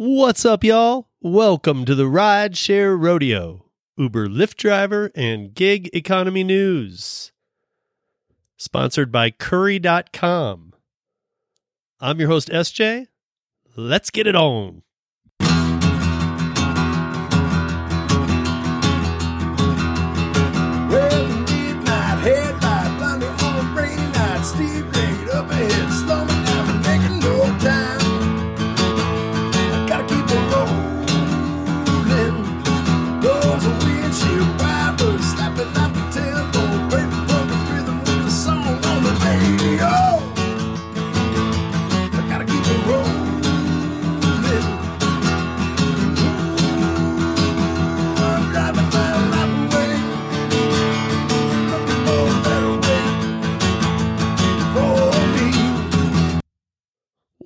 What's up, y'all? Welcome to the Rideshare Rodeo, Uber Lyft driver and gig economy news. Sponsored by Curri.com. I'm your host, SJ. Let's get it on.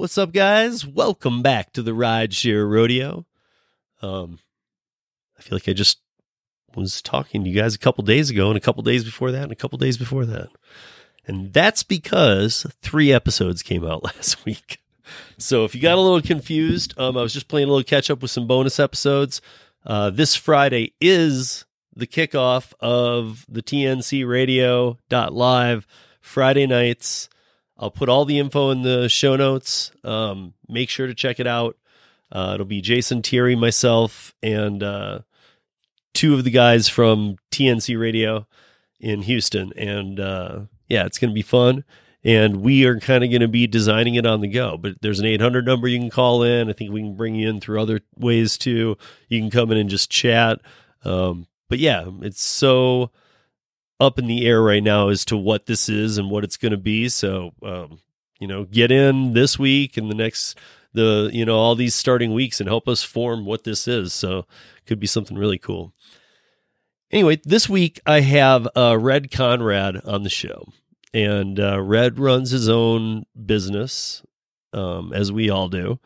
What's up, guys? Welcome back to the Rideshare Rodeo. Um, I feel like I just was talking to you guys a couple days ago, and a couple days before that, and a couple days before that. And that's because three episodes came out last week. So if you got a little confused, um, I was just playing a little catch up with some bonus episodes. Uh, this Friday is the kickoff of the TNC Radio live Friday nights. I'll put all the info in the show notes. Um, make sure to check it out. Uh, it'll be Jason Thierry, myself, and uh, two of the guys from TNC Radio in Houston. And uh, yeah, it's going to be fun. And we are kind of going to be designing it on the go. But there's an 800 number you can call in. I think we can bring you in through other ways too. You can come in and just chat. Um, but yeah, it's so up in the air right now as to what this is and what it's going to be. So, um, you know, get in this week and the next, the, you know, all these starting weeks and help us form what this is. So, could be something really cool. Anyway, this week I have uh, Red Conrad on the show. And uh, Red runs his own business, um, as we all do.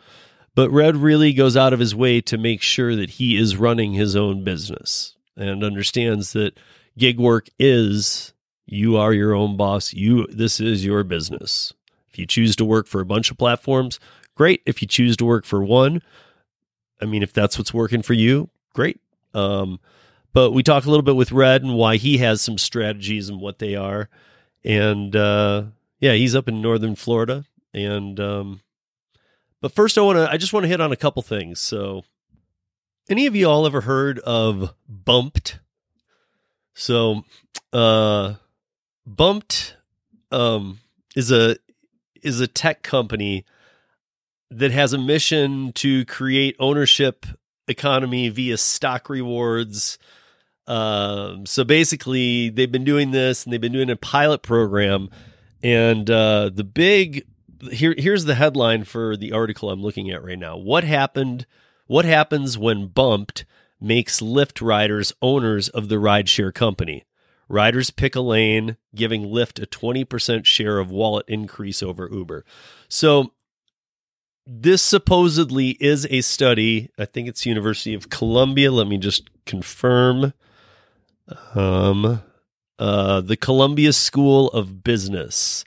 But Red really goes out of his way to make sure that he is running his own business and understands that gig work is you are your own boss. You this is your business. If you choose to work for a bunch of platforms, great. If you choose to work for one, I mean, if that's what's working for you, great. Um, but we talk a little bit with Red and why he has some strategies and what they are. And uh, yeah, he's up in northern Florida. And um, but first, I want to I just want to hit on a couple things. So, any of you all ever heard of Bumped? So, uh, Bumped um, is a is a tech company that has a mission to create ownership economy via stock rewards. Um, so basically, they've been doing this, and they've been doing a pilot program. And uh, the big here here's the headline for the article I'm looking at right now. What happened? What happens when Bumped makes Lyft riders owners of the rideshare company? Riders pick a lane, giving Lyft a 20% share of wallet increase over Uber. So this supposedly is a study. I think it's University of Columbia. Let me just confirm. Um, uh, the Columbia School of Business.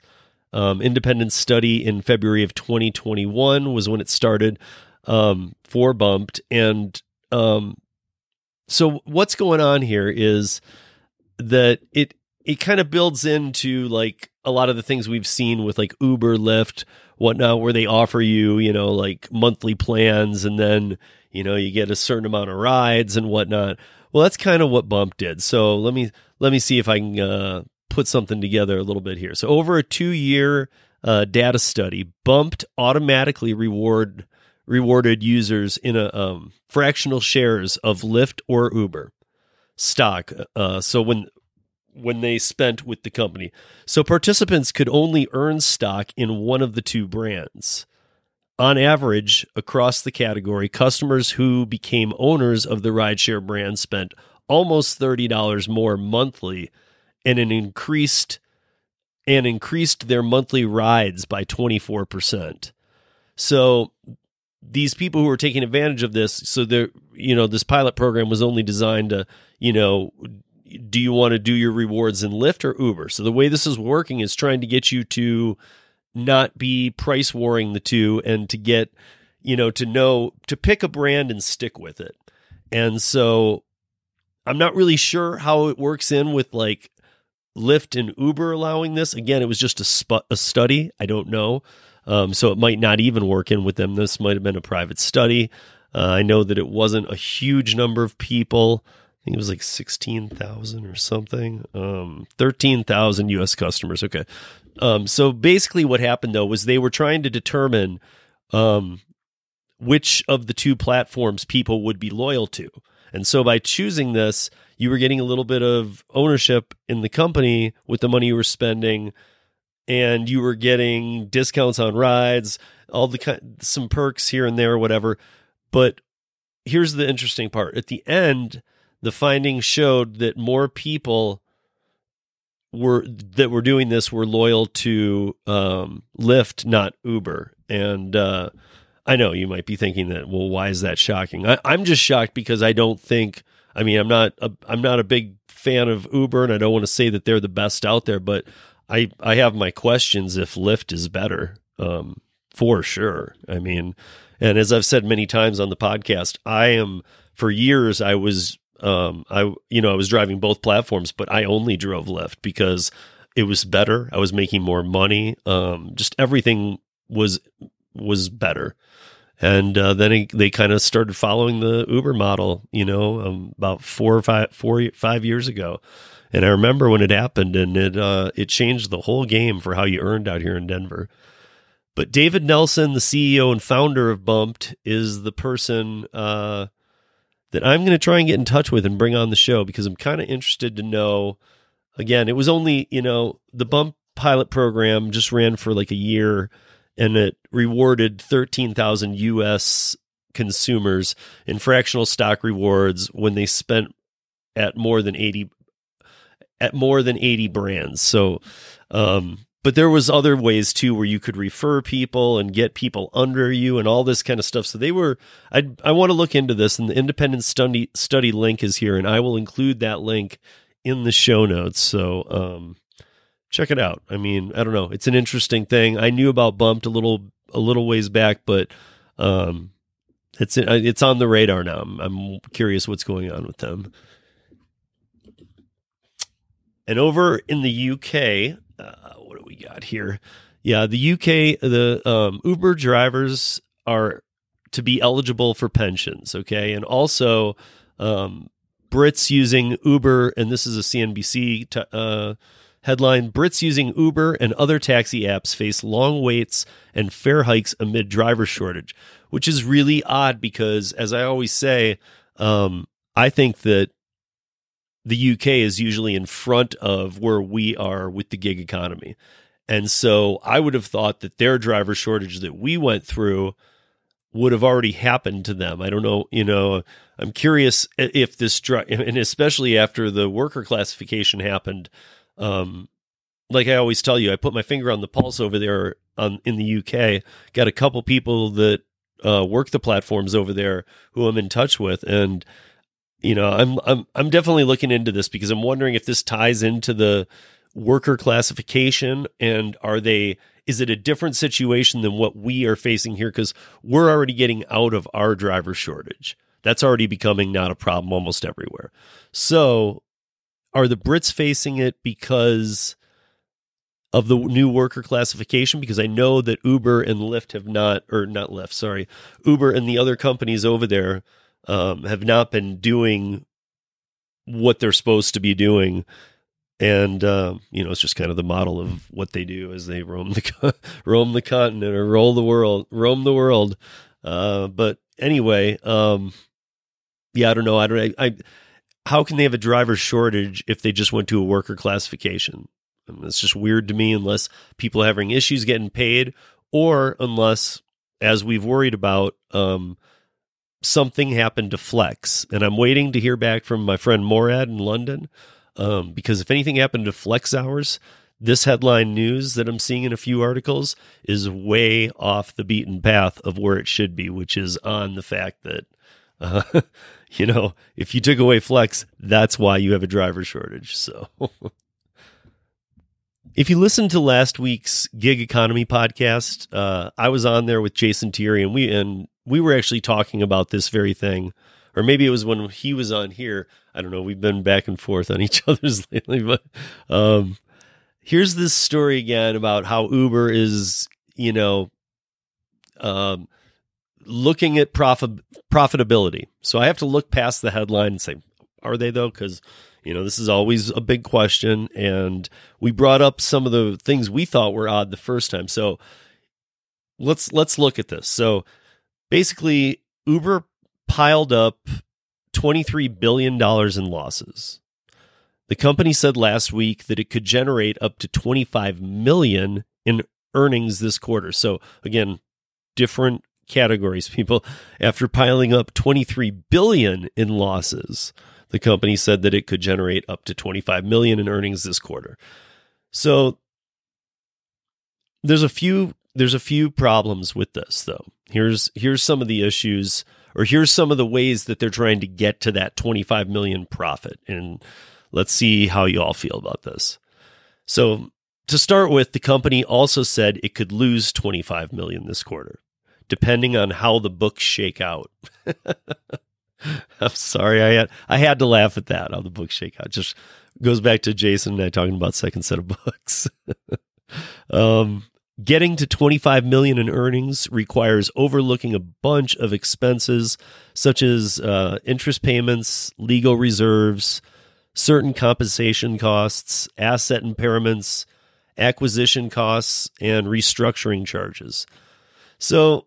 Um, independent study in February of 2021 was when it started um, for Bumped. And um, so what's going on here is that it it kind of builds into like a lot of the things we've seen with like Uber, Lyft, whatnot, where they offer you, you know, like monthly plans and then, you know, you get a certain amount of rides and whatnot. Well, that's kind of what Bump did. So let me let me see if I can uh, put something together a little bit here. So over a two year uh, data study, Bumped automatically reward rewarded users in a um, fractional shares of Lyft or Uber stock. Uh, so when when they spent with the company. So participants could only earn stock in one of the two brands. On average, across the category, customers who became owners of the rideshare brand spent almost $30 more monthly and an increased and increased their monthly rides by 24%. So these people who are taking advantage of this, so they're, you know, this pilot program was only designed to, you know, do you want to do your rewards in Lyft or Uber? So the way this is working is trying to get you to not be price warring the two and to get you know, to know to pick a brand and stick with it. And so I'm not really sure how it works in with like Lyft and Uber allowing this. Again, it was just a, sp- a study. I don't know. Um, so it might not even work in with them. This might have been a private study. Uh, I know that it wasn't a huge number of people. I think it was like 16,000 or something. Um, 13,000 US customers. Okay. Um, so basically, what happened though was they were trying to determine um, which of the two platforms people would be loyal to. And so by choosing this, you were getting a little bit of ownership in the company with the money you were spending and you were getting discounts on rides, all the some perks here and there whatever. But here's the interesting part. At the end, the findings showed that more people were that were doing this were loyal to um, Lyft, not Uber. And uh, I know you might be thinking that, well, why is that shocking? I, I'm just shocked because I don't think. I mean, I'm not a, I'm not a big fan of Uber, and I don't want to say that they're the best out there, but I I have my questions if Lyft is better, um, for sure. I mean, and as I've said many times on the podcast, I am for years I was um, I you know I was driving both platforms, but I only drove Lyft because it was better. I was making more money. Um, just everything was was better. And uh, then he, they kind of started following the Uber model, you know, um, about four or five, four, five years ago. And I remember when it happened, and it uh, it changed the whole game for how you earned out here in Denver. But David Nelson, the CEO and founder of Bumped, is the person uh, that I'm going to try and get in touch with and bring on the show because I'm kind of interested to know. Again, it was only, you know, the Bump pilot program just ran for like a year and it rewarded 13,000 US consumers in fractional stock rewards when they spent at more than 80 at more than 80 brands. So um but there was other ways too where you could refer people and get people under you and all this kind of stuff. So they were i i want to look into this and the independent study study link is here and i will include that link in the show notes. So um check it out. I mean i don't know. It's an interesting thing. I knew about bumped a little a little ways back but um it's it's on the radar now. I'm, I'm curious what's going on with them and over in the uk uh, what do we got here? Yeah, the UK, the um, Uber drivers are to be eligible for pensions. Okay, and also um, Brits using Uber, and this is a CNBC t- uh, headline: Brits using Uber and other taxi apps face long waits and fare hikes amid driver shortage, which is really odd because, as I always say, um, I think that the UK is usually in front of where we are with the gig economy. And so I would have thought that their driver shortage that we went through would have already happened to them. I don't know, you know, I'm curious if this and especially after the worker classification happened um like I always tell you, I put my finger on the pulse over there on in the UK. Got a couple people that uh, work the platforms over there who I'm in touch with and you know, I'm I'm I'm definitely looking into this because I'm wondering if this ties into the worker classification and are they is it a different situation than what we are facing here because we're already getting out of our driver shortage. That's already becoming not a problem almost everywhere. So, are the Brits facing it because of the new worker classification because I know that Uber and Lyft have not, or not Lyft, sorry, Uber and the other companies over there um, have not been doing what they're supposed to be doing. And uh, you know, it's just kind of the model of what they do as they roam the roam the continent or roll the world, roam the world. Uh, but anyway, um, yeah, I don't know. I don't. I, I how can they have a driver shortage if they just went to a worker classification? I mean, it's just weird to me unless people are having issues getting paid, or unless, as we've worried about, um, something happened to Flex, and I'm waiting to hear back from my friend Morad in London. Um, because if anything happened to Flex hours, this headline news that I'm seeing in a few articles is way off the beaten path of where it should be, which is on the fact that, uh, you know, if you took away Flex, that's why you have a driver shortage. So. if you listened to last week's gig economy podcast, uh, I was on there with Jason Thierry, and we and we were actually talking about this very thing, or maybe it was when he was on here. I don't know. We've been back and forth on each other's lately, but um, here's this story again about how Uber is, you know, um, looking at profit profitability. So I have to look past the headline and say, are they though? Because you know this is always a big question, and we brought up some of the things we thought were odd the first time. So let's let's look at this. So basically, Uber piled up twenty three billion dollars in losses. The company said last week that it could generate up to 25 million in earnings this quarter. So again, different categories people after piling up 23 billion in losses. The company said that it could generate up to 25 million in earnings this quarter. So there's a few there's a few problems with this though. Here's here's some of the issues or here's some of the ways that they're trying to get to that 25 million profit and Let's see how you all feel about this. So, to start with, the company also said it could lose 25 million this quarter, depending on how the books shake out. I'm sorry, I had I had to laugh at that how the books shake out. Just goes back to Jason and I talking about second set of books. um, getting to 25 million in earnings requires overlooking a bunch of expenses such as uh, interest payments, legal reserves, certain compensation costs, asset impairments, acquisition costs, and restructuring charges. So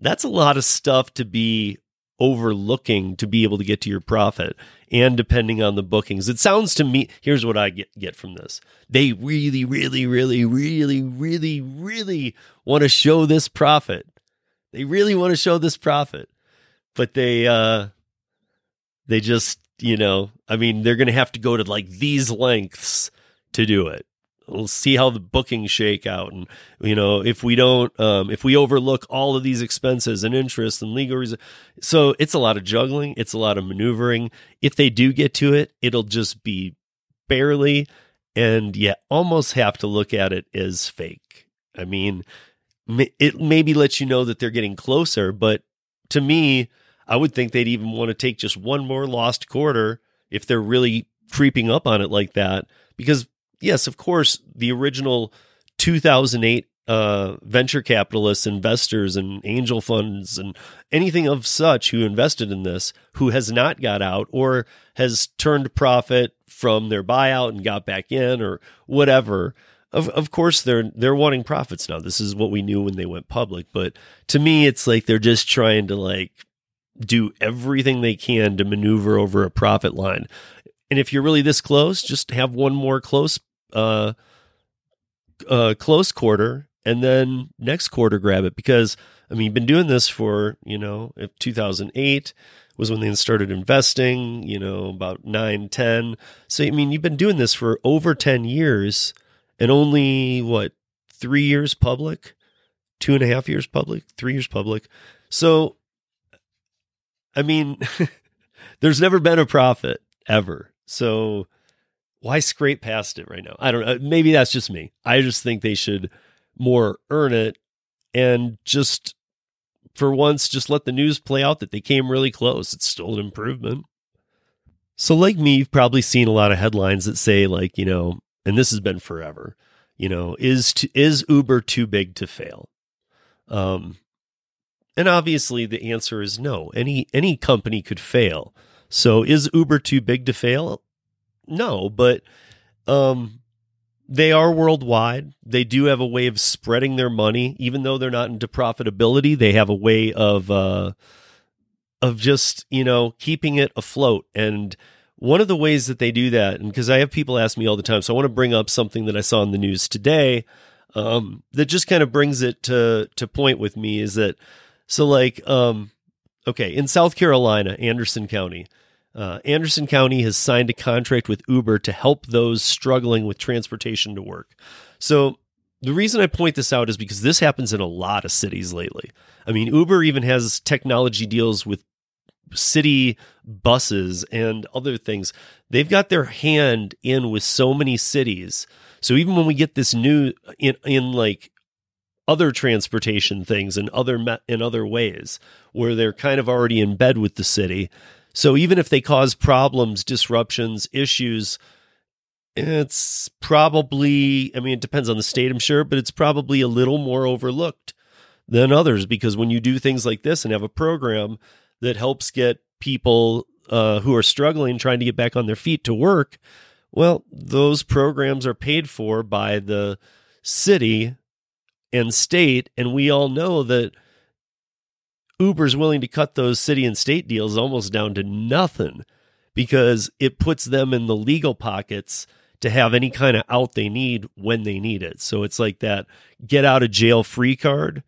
that's a lot of stuff to be overlooking to be able to get to your profit and depending on the bookings. It sounds to me, here's what I get, get from this. They really, really, really, really, really, really want to show this profit. They really want to show this profit, but they, uh, they just you know, I mean, they're going to have to go to like these lengths to do it. We'll see how the bookings shake out, and you know, if we don't, um, if we overlook all of these expenses and interest and legal reasons, so it's a lot of juggling, it's a lot of maneuvering. If they do get to it, it'll just be barely, and you almost have to look at it as fake. I mean, it maybe lets you know that they're getting closer, but to me, I would think they'd even want to take just one more lost quarter if they're really creeping up on it like that. Because, yes, of course, the original 2008 uh, venture capitalists, investors, and angel funds, and anything of such who invested in this, who has not got out or has turned profit from their buyout and got back in or whatever. Of of course they're they're wanting profits now. This is what we knew when they went public. But to me, it's like they're just trying to like do everything they can to maneuver over a profit line. And if you're really this close, just have one more close uh uh close quarter and then next quarter grab it because I mean you've been doing this for, you know, 2008 was when they started investing, you know, about 9 10. So I mean you've been doing this for over 10 years and only what 3 years public, two and a half years public, 3 years public. So I mean, there's never been a profit ever. So why scrape past it right now? I don't know. Maybe that's just me. I just think they should more earn it and just for once just let the news play out that they came really close. It's still an improvement. So like me, you've probably seen a lot of headlines that say like, you know, and this has been forever, you know, is to, is Uber too big to fail? Um and obviously the answer is no. Any any company could fail. So is Uber too big to fail? No, but um they are worldwide. They do have a way of spreading their money even though they're not into profitability, they have a way of uh of just, you know, keeping it afloat and one of the ways that they do that, and because I have people ask me all the time, so I want to bring up something that I saw in the news today um, that just kind of brings it to to point with me is that so like um okay, in South Carolina, Anderson County, uh, Anderson County has signed a contract with Uber to help those struggling with transportation to work. So the reason I point this out is because this happens in a lot of cities lately. I mean, Uber even has technology deals with city buses and other things. They've got their hand in with so many cities So even when we get this new in in like other transportation things and other in other ways where they're kind of already in bed with the city. So even if they cause problems, disruptions, issues, it's probably I mean it depends on the state, I'm sure, but it's probably a little more overlooked than others because when you do things like this and have a program that helps get people uh, who are struggling trying to get back on their feet to work, well, those programs are paid for by the city and state, and we all know that Uber's willing to cut those city and state deals almost down to nothing because it puts them in the legal pockets to have any kind of out they need when they need it. So it's like that get out of jail free card.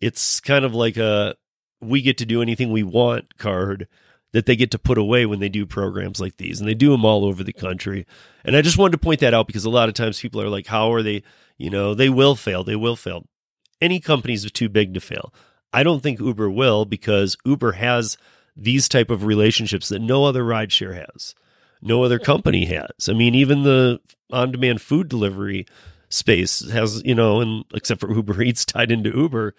It's kind of like a we get to do anything we want card that they get to put away when they do programs like these. And they do them all over the country. And I just wanted to point that out because a lot of times people are like, how are they, you know, they will fail. They will fail. Any companies are too big to fail. I don't think Uber will because Uber has these type of relationships that no other rideshare has. No other company has. I mean, even the on-demand food delivery space has, you know, and except for Uber Eats tied into Uber,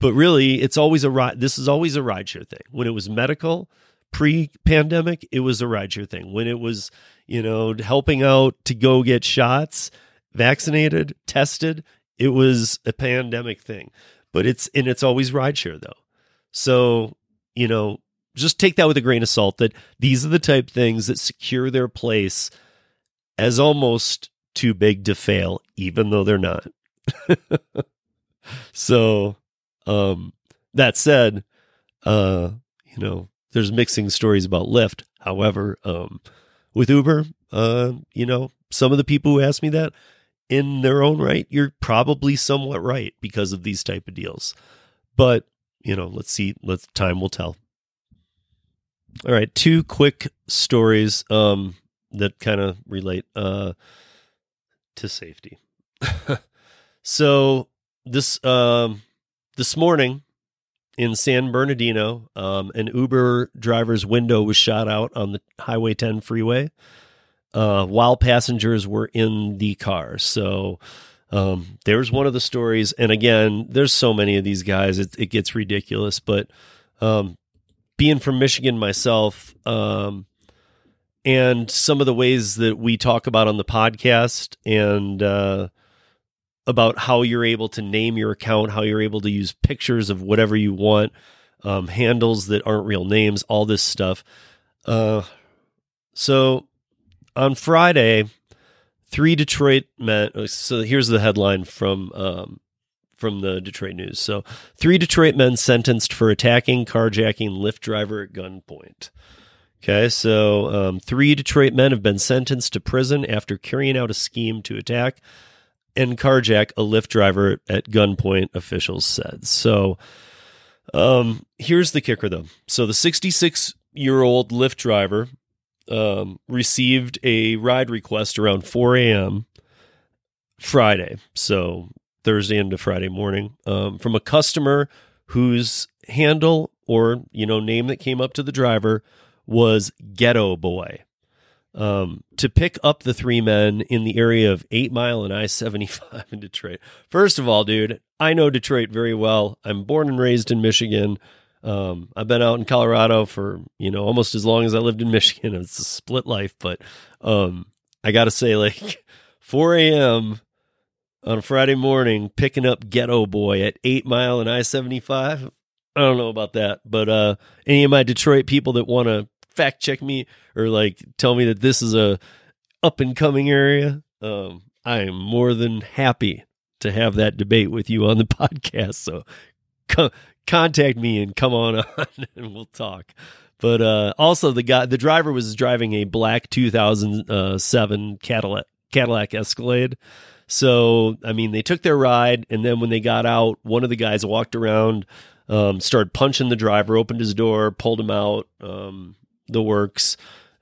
but really it's always a ride. This is always a rideshare thing. When it was medical, pre-pandemic, it was a rideshare thing. When it was, you know, helping out to go get shots, vaccinated, tested, it was a pandemic thing. But it's and it's always rideshare though. So, you know, just take that with a grain of salt that these are the type things that secure their place as almost too big to fail, even though they're not. so, um, that said, uh, you know, there's mixing stories about Lyft. However, um, with Uber, uh, you know, some of the people who ask me that in their own right, you're probably somewhat right because of these type of deals. But, you know, let's see, let's time will tell. All right, two quick stories um, that kind of relate uh, to safety. so this um, this morning in San Bernardino, um, an Uber driver's window was shot out on the Highway 10 freeway uh, while passengers were in the car. So um, there's one of the stories. And again, there's so many of these guys, it, it gets ridiculous. But um, being from Michigan myself, um, and some of the ways that we talk about on the podcast and uh, about how you're able to name your account, how you're able to use pictures of whatever you want, um, handles that aren't real names, all this stuff. Uh, so on Friday, three Detroit men. So here's the headline from um, from the Detroit News. So three Detroit men sentenced for attacking, carjacking Lyft driver at gunpoint. Okay, so um, three Detroit men have been sentenced to prison after carrying out a scheme to attack and carjack a Lyft driver at gunpoint, officials said. So um, here's the kicker, though. So the 66 year old Lyft driver um, received a ride request around 4 a.m. Friday, so Thursday into Friday morning, um, from a customer whose handle or you know name that came up to the driver was Ghetto Boy. Um, to pick up the three men in the area of Eight Mile and I 75 in Detroit. First of all, dude, I know Detroit very well. I'm born and raised in Michigan. Um, I've been out in Colorado for you know almost as long as I lived in Michigan. It's a split life, but um, I got to say, like 4 a.m. on a Friday morning, picking up Ghetto Boy at Eight Mile and I seventy five. I don't know about that, but uh, any of my Detroit people that want to fact check me or like tell me that this is a up and coming area, um, I am more than happy to have that debate with you on the podcast. So come contact me and come on on and we'll talk. But uh, also the guy, the driver was driving a black 2007 Cadillac Cadillac Escalade. So I mean, they took their ride, and then when they got out, one of the guys walked around, um, started punching the driver, opened his door, pulled him out, um, the works,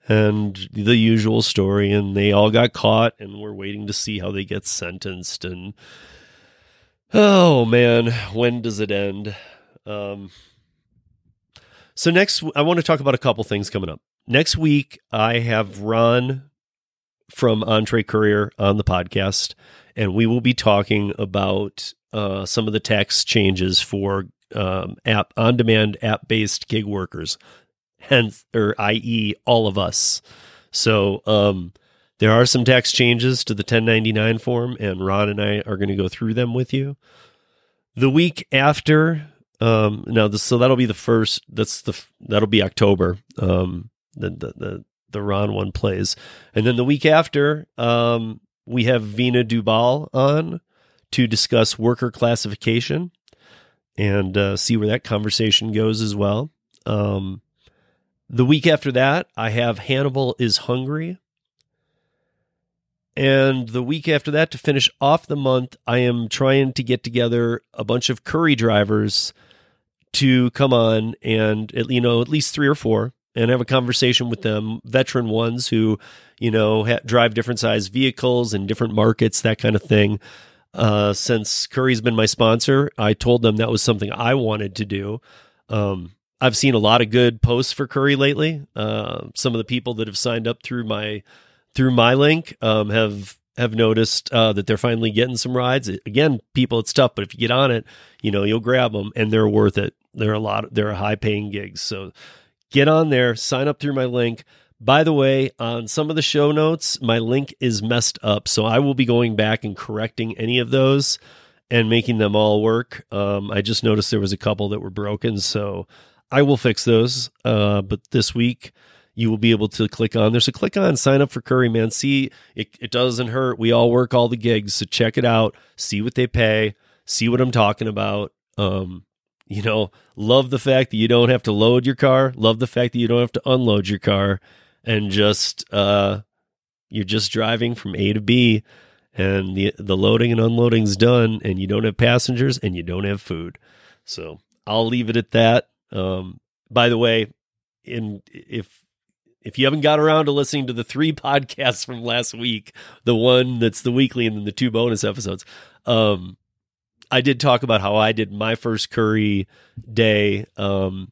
and the usual story. And they all got caught, and we're waiting to see how they get sentenced. And oh man, when does it end? Um, so next, I want to talk about a couple things coming up. Next week, I have Ron from Entree Courier on the podcast, and we will be talking about uh, some of the tax changes for um, app on demand app based gig workers, hence or i.e. all of us. So um, there are some tax changes to the 1099 form, and Ron and I are going to go through them with you. The week after, um, now this, so that'll be the first. That's the that'll be October. Um, the the the, the Ron one plays, and then the week after, um, we have Veena Dubal on to discuss worker classification and uh, see where that conversation goes as well. Um, the week after that, I have Hannibal is Hungry. And the week after that, to finish off the month, I am trying to get together a bunch of curri drivers to come on and, you know, at least three or four and have a conversation with them, veteran ones who, you know, ha- drive different size vehicles in different markets, that kind of thing. Uh, since Curri's been my sponsor, I told them that was something I wanted to do. Um, I've seen a lot of good posts for Curri lately. Uh, some of the people that have signed up through my through my link um, have have noticed uh, that they're finally getting some rides. Again, people, it's tough, but if you get on it, you know you'll grab them, and they're worth it. They're a lot. They're a high paying gigs. So get on there, sign up through my link. By the way, on some of the show notes, my link is messed up, so I will be going back and correcting any of those and making them all work. Um, I just noticed there was a couple that were broken, so I will fix those. Uh, but this week, you will be able to click on There's a click on sign up for Curri, man. See, it, it doesn't hurt. We all work all the gigs. So check it out. See what they pay. See what I'm talking about. Um, you know, love the fact that you don't have to load your car. Love the fact that you don't have to unload your car and just, uh, you're just driving from A to B and the, the loading and unloading's done and you don't have passengers and you don't have food. So I'll leave it at that. Um, by the way, in if if you haven't got around to listening to the three podcasts from last week, the one that's the weekly and then the two bonus episodes, um, I did talk about how I did my first curri day um,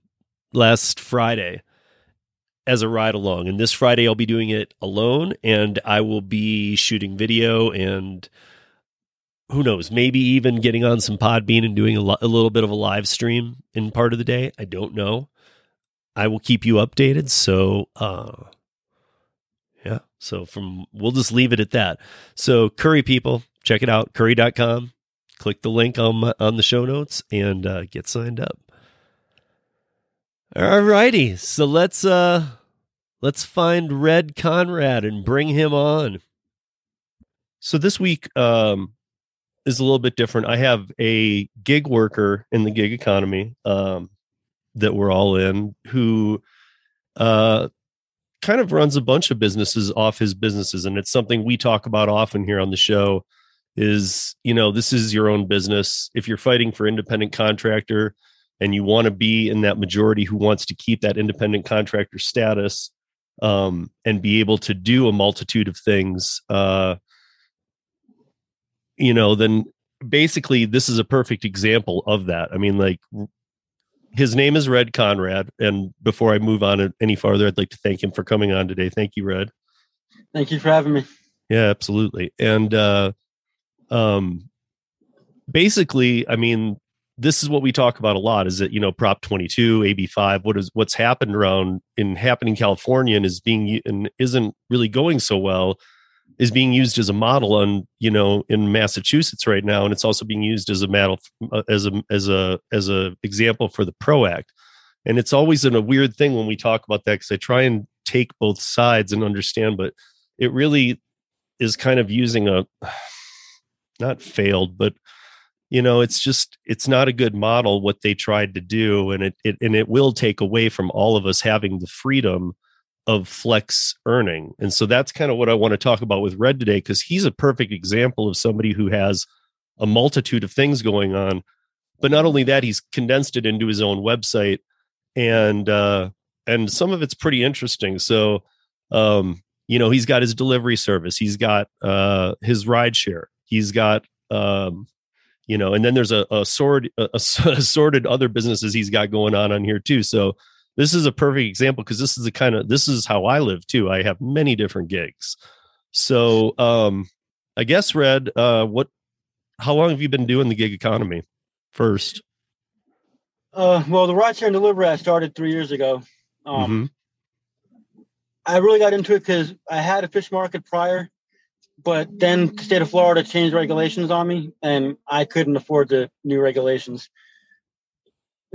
last Friday as a ride along. And this Friday, I'll be doing it alone and I will be shooting video and who knows, maybe even getting on some Podbean and doing a, lo- a little bit of a live stream in part of the day. I don't know. I will keep you updated. So, uh, yeah. So from we'll just leave it at that. So curri people, check it out, curri.com. Click the link on my, on the show notes and uh, get signed up. All righty. So let's uh let's find Red Conrad and bring him on. So this week um is a little bit different. I have a gig worker in the gig economy um that we're all in who uh, kind of runs a bunch of businesses off his businesses. And it's something we talk about often here on the show is you know this is your own business. If you're fighting for independent contractor and you want to be in that majority who wants to keep that independent contractor status um, and be able to do a multitude of things uh, you know then basically this is a perfect example of that. I mean like his name is Red Conrad. And before I move on any farther, I'd like to thank him for coming on today. Thank you, Red. Thank you for having me. Yeah, absolutely. And uh, um, basically, I mean, this is what we talk about a lot is that you know prop 22 ab5 what is what's happened around in happening in california and is being and isn't really going so well is being used as a model on you know in Massachusetts right now, and it's also being used as a model uh, as a as a as a example for the PRO Act. And it's always in a weird thing when we talk about that because I try and take both sides and understand, but it really is kind of using a not failed, but you know it's just it's not a good model what they tried to do and it, it and it will take away from all of us having the freedom of flex earning. And so that's kind of what I want to talk about with Red today, because he's a perfect example of somebody who has a multitude of things going on. But not only that, he's condensed it into his own website. And uh, and some of it's pretty interesting. So um, you know, he's got his delivery service, he's got uh his ride share, he's got um, you know, and then there's a, a sword a, a sorted other businesses he's got going on on here too. So this is a perfect example because this is the kind of this is how I live too. I have many different gigs. So, um, I guess, Red, uh, what, how long have you been doing the gig economy first? Uh, well, the ride share and delivery I started three years ago. Um, Mhm. I really got into it because I had a fish market prior, but then the state of Florida changed regulations on me, and I couldn't afford the new regulations.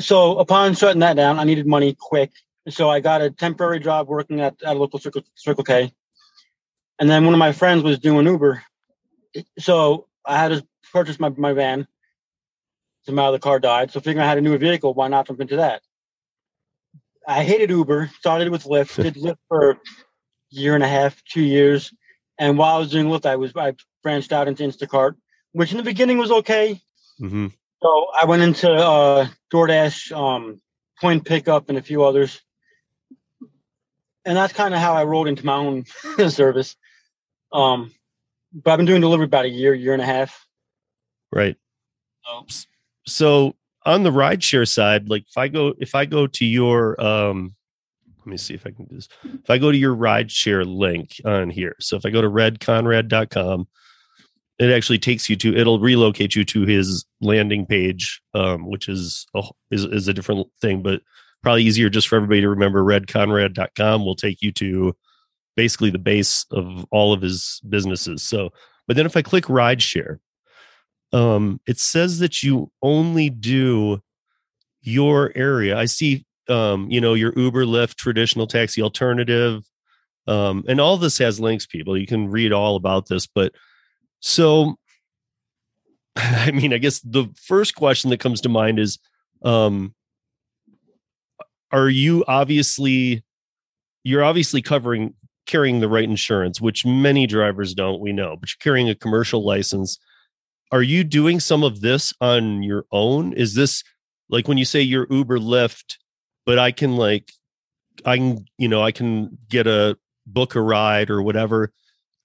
So upon shutting that down, I needed money quick. So I got a temporary job working at, at a local Circle, Circle K. And then one of my friends was doing Uber. So I had to purchase my, my van. Somehow the car died. So figuring I had a new vehicle, why not jump into that? I hated Uber, started with Lyft, did Lyft for a year and a half, two years. And while I was doing Lyft, I was I branched out into Instacart, which in the beginning was okay. hmm So I went into uh, DoorDash, um, Point Pickup, and a few others. And that's kind of how I rolled into my own service. Um, but I've been doing delivery about a year, year and a half. Right. So, So on the rideshare side, like if I go, if I go to your, um, let me see if I can do this. If I go to your rideshare link on here, so if I go to redconrad.com, it actually takes you to, it'll relocate you to his landing page, um, which is a, is, is a different thing, but probably easier just for everybody to remember. Redconrad.com will take you to basically the base of all of his businesses. So, but then if I click rideshare, um, it says that you only do your area. I see, um, you know, your Uber, Lyft, traditional taxi alternative, um, and all this has links. People, you can read all about this. But so, I mean, I guess the first question that comes to mind is, um, are you obviously, you're obviously covering carrying the right insurance, which many drivers don't. We know, but you're carrying a commercial license are you doing some of this on your own is this like when you say you're uber lyft but i can like i can you know i can get a book a ride or whatever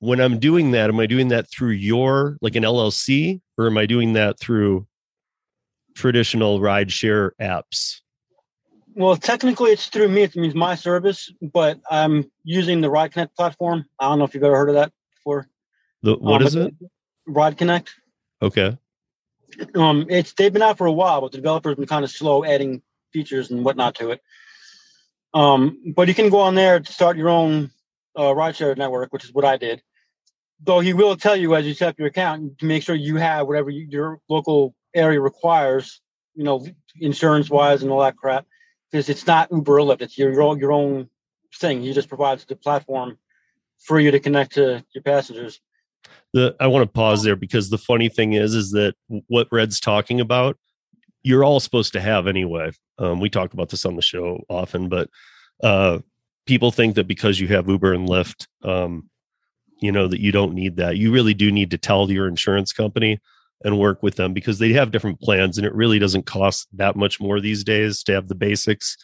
when i'm doing that am i doing that through your like an llc or am i doing that through traditional ride share apps well, technically, it's through me. It means my service, but I'm using the Ride Connect platform. I don't know if you've ever heard of that before. the what Um, is it Ride Connect. okay Um, it's they've been out for a while, but the developers been kind of slow adding features and whatnot to it. Um, but you can go on there to start your own uh, rideshare network, which is what I did. Though he will tell you as you set up your account to make sure you have whatever you, your local area requires, you know, insurance wise and all that crap, because it's not Uber or Lyft; it's your your own, your own thing. He just provides the platform for you to connect to your passengers. the I want to pause there because the funny thing is is that what Red's talking about, you're all supposed to have anyway. Um, we talk about this on the show often, but uh, people think that because you have Uber and Lyft, um, you know that you don't need that. You really do need to tell your insurance company and work with them because they have different plans, and it really doesn't cost that much more these days to have the basics.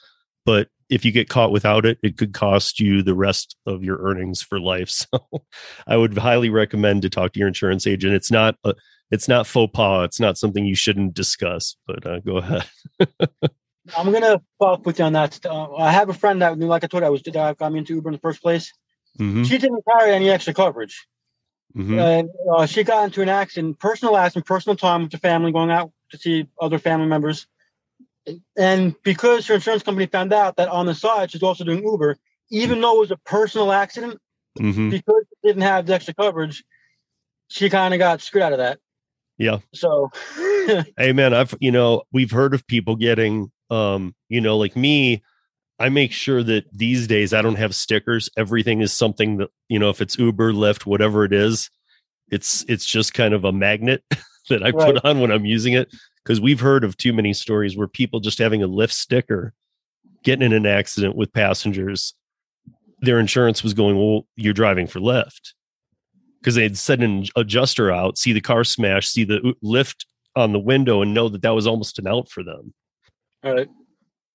But if you get caught without it, it could cost you the rest of your earnings for life. So I would highly recommend to talk to your insurance agent. It's not a, it's not faux pas. It's not something you shouldn't discuss. But uh, go ahead. I'm gonna follow up with you on that. Uh, I have a friend that, like I told you, I was that got me into Uber in the first place. Mhm, She didn't carry any extra coverage, mhm. and uh, she got into an accident, personal accident, personal time with the family, going out to see other family members. And because her insurance company found out that on the side she's also doing Uber, even though it was a personal accident, Mhm. because she didn't have the extra coverage, she kind of got screwed out of that. Yeah. So, Hey man, I've you know we've heard of people getting um you know like me. I make sure that these days I don't have stickers. Everything is something that you know if it's Uber, Lyft, whatever it is, it's it's just kind of a magnet that I Right. put on when I'm using it because we've heard of too many stories where people just having a Lyft sticker getting in an accident with passengers. Their insurance was going, well, you're driving for Lyft because they'd send an adjuster out, see the car smash, see the Lyft on the window, and know that that was almost an out for them. All right.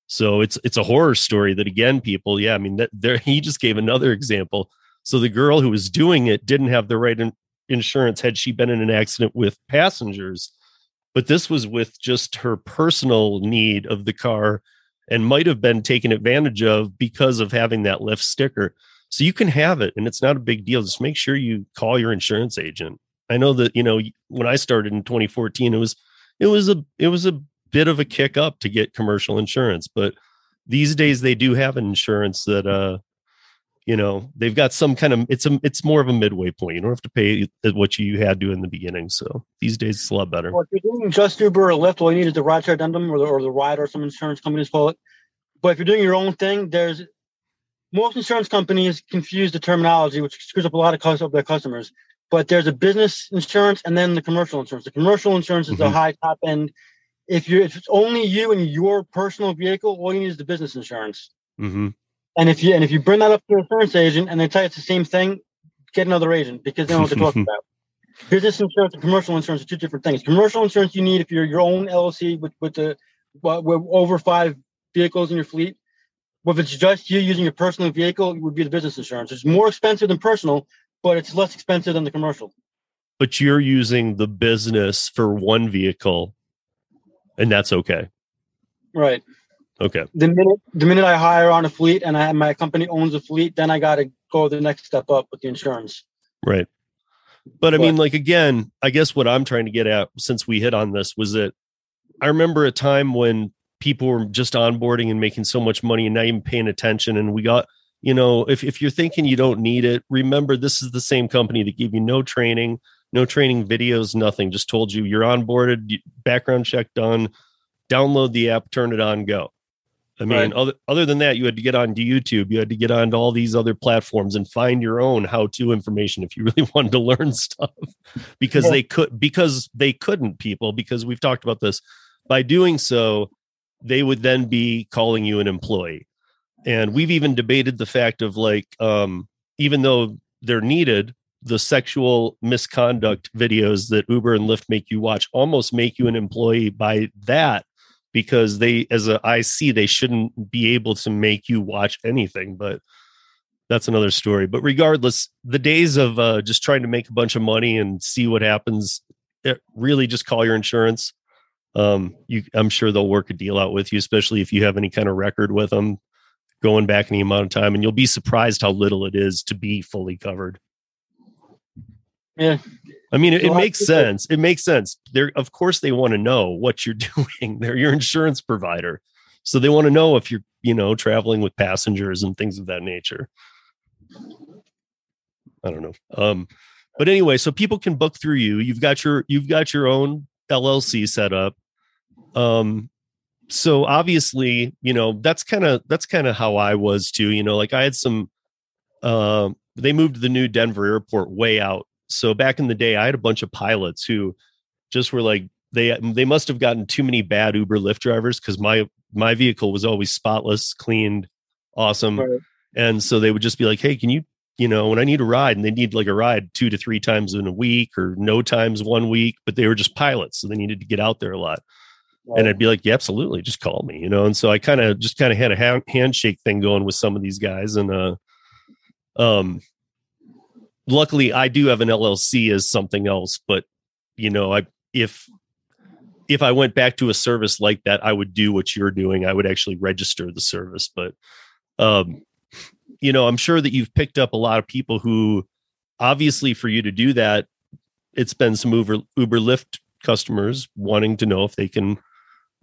So it's it's a horror story that again, people, yeah, I mean, that there he just gave another example. So the girl who was doing it didn't have the right in, insurance had she been in an accident with passengers, but this was with just her personal need of the car and might have been taken advantage of because of having that Lyft sticker. So you can have it and it's not a big deal. Just make sure you call your insurance agent. I know that, you know, when I started in 2014, it was it was a it was a bit of a kick up to get commercial insurance, but these days they do have an insurance that uh you know they've got some kind of it's a it's more of a midway point you don't have to pay what you had to in the beginning so these days it's a lot better Well, if you're doing just Uber or Lyft, all you need is the rideshare addendum or the, or the ride or some insurance companies call it. But if you're doing your own thing, there's most insurance companies confuse the terminology, which screws up a lot of cost of their customers. But there's a business insurance and then the commercial insurance. The commercial insurance is the Mhm. high top end. If you if it's only you and your personal vehicle, all you need is the business insurance. hmm And if you and if you bring that up to an insurance agent and they tell you it's the same thing, get another agent because they don't know what they're talking about. Business insurance and commercial insurance are two different things. Commercial insurance you need if you're your own LLC with with the with with over five vehicles in your fleet. But if it's just you using your personal vehicle, it would be the business insurance. It's more expensive than personal, but it's less expensive than the commercial. but you're using the business for one vehicle and that's okay Right. okay The minute the minute I hire on a fleet and I my company owns a fleet, then I got to go the next step up with the insurance. right but i mean like again i guess what i'm trying to get at since we hit on this was that i remember a time when people were just onboarding and making so much money and not even paying attention and we got you know if, if you're thinking you don't need it remember this is the same company that gave you no training no training videos nothing just told you you're onboarded background check done download the app turn it on go i mean Right. other, other than that you had to get onto youtube you had to get onto all these other platforms and find your own how-to information if you really wanted to learn stuff because Yeah. they could because they couldn't people because we've talked about this by doing so they would then be calling you an employee and we've even debated the fact of like um even though they're needed the sexual misconduct videos that uber and lyft make you watch almost make you an employee by that because they as a ic they shouldn't be able to make you watch anything but that's another story. But regardless the days of uh, just trying to make a bunch of money and see what happens it really just call your insurance. Um you i'm sure they'll work a deal out with you especially if you have any kind of record with them going back any amount of time and you'll be surprised how little it is to be fully covered Yeah. i mean it, it makes sense. It makes sense. They're of course they want to know what you're doing. They're your insurance provider. So they want to know if you're you know traveling with passengers and things of that nature. I don't know. Um but anyway so people can book through you. You've got your you've got your own llc set up. Um so obviously you know that's kind of that's kind of how i was too you know like i had some um they moved the new denver airport way out so back in the day i had a bunch of pilots who just were like they they must have gotten too many bad uber lyft drivers because my my vehicle was always spotless cleaned awesome Right. and so they would just be like hey can you you know when i need a ride and they need like a ride two to three times in a week or no times one week but they were just pilots so they needed to get out there a lot and I'd be like, yeah, absolutely, just call me, you know. And so I kind of just kind of had a ha- handshake thing going with some of these guys, and uh, um, luckily I do have an LLC as something else, but you know, I if if I went back to a service like that, I would do what you're doing. I would actually register the service, but um, you know, I'm sure that you've picked up a lot of people who, obviously, for you to do that, it's been some Uber Uber Lyft customers wanting to know if they can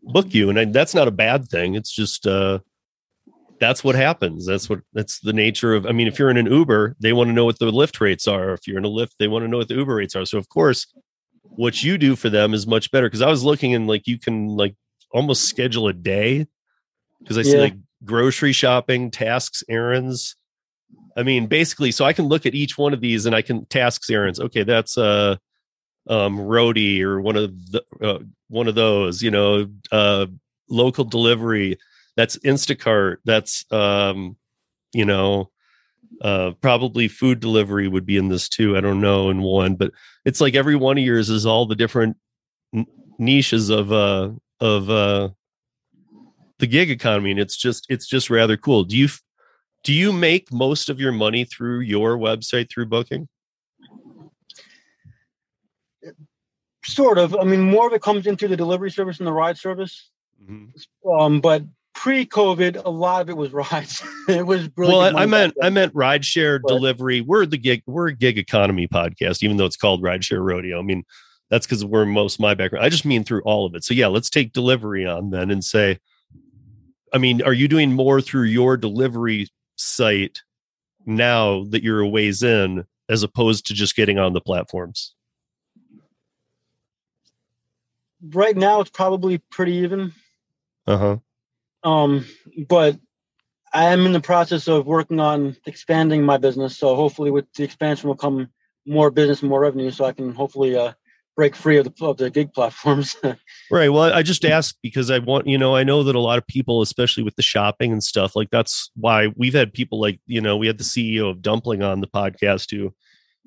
book you and I, that's not a bad thing it's just uh that's what happens. That's what that's the nature of i mean if you're in an uber they want to know what the Lyft rates are. If you're in a Lyft they want to know what the uber rates are. So of course what you do for them is much better. Because i was looking and like you can like almost schedule a day. Because i see Yeah. like grocery shopping tasks errands. I mean basically so i can look at each one of these and i can tasks errands. Okay that's uh um roadie or one of the uh, one of those you know uh local delivery that's instacart that's um you know uh probably food delivery would be in this too i don't know in one but it's like every one of yours is all the different n- niches of uh of uh the gig economy and it's just it's just rather cool do you do you make most of your money through your website through booking Sort of. I mean, more of it comes in through the delivery service and the ride service. Mhm. Um, but pre-COVID, a lot of it was rides. it was really well, I, I meant I meant rideshare But- delivery. We're the gig we're a gig economy podcast, even though it's called Rideshare Rodeo. I mean, that's because we're most my background. I just mean through all of it. So yeah, let's take delivery on then and say, I mean, are you doing more through your delivery site now that you're a ways in, as opposed to just getting on the platforms? right now it's probably pretty even. Uh huh. Um, but I am in the process of working on expanding my business. So hopefully, with the expansion, will come more business, more revenue. So I can hopefully uh, break free of the of the gig platforms. Right. Well, I just asked because I want, you know, I know that a lot of people, especially with the shopping and stuff, like that's why we've had people like, you know, we had the CEO of Dumpling on the podcast who,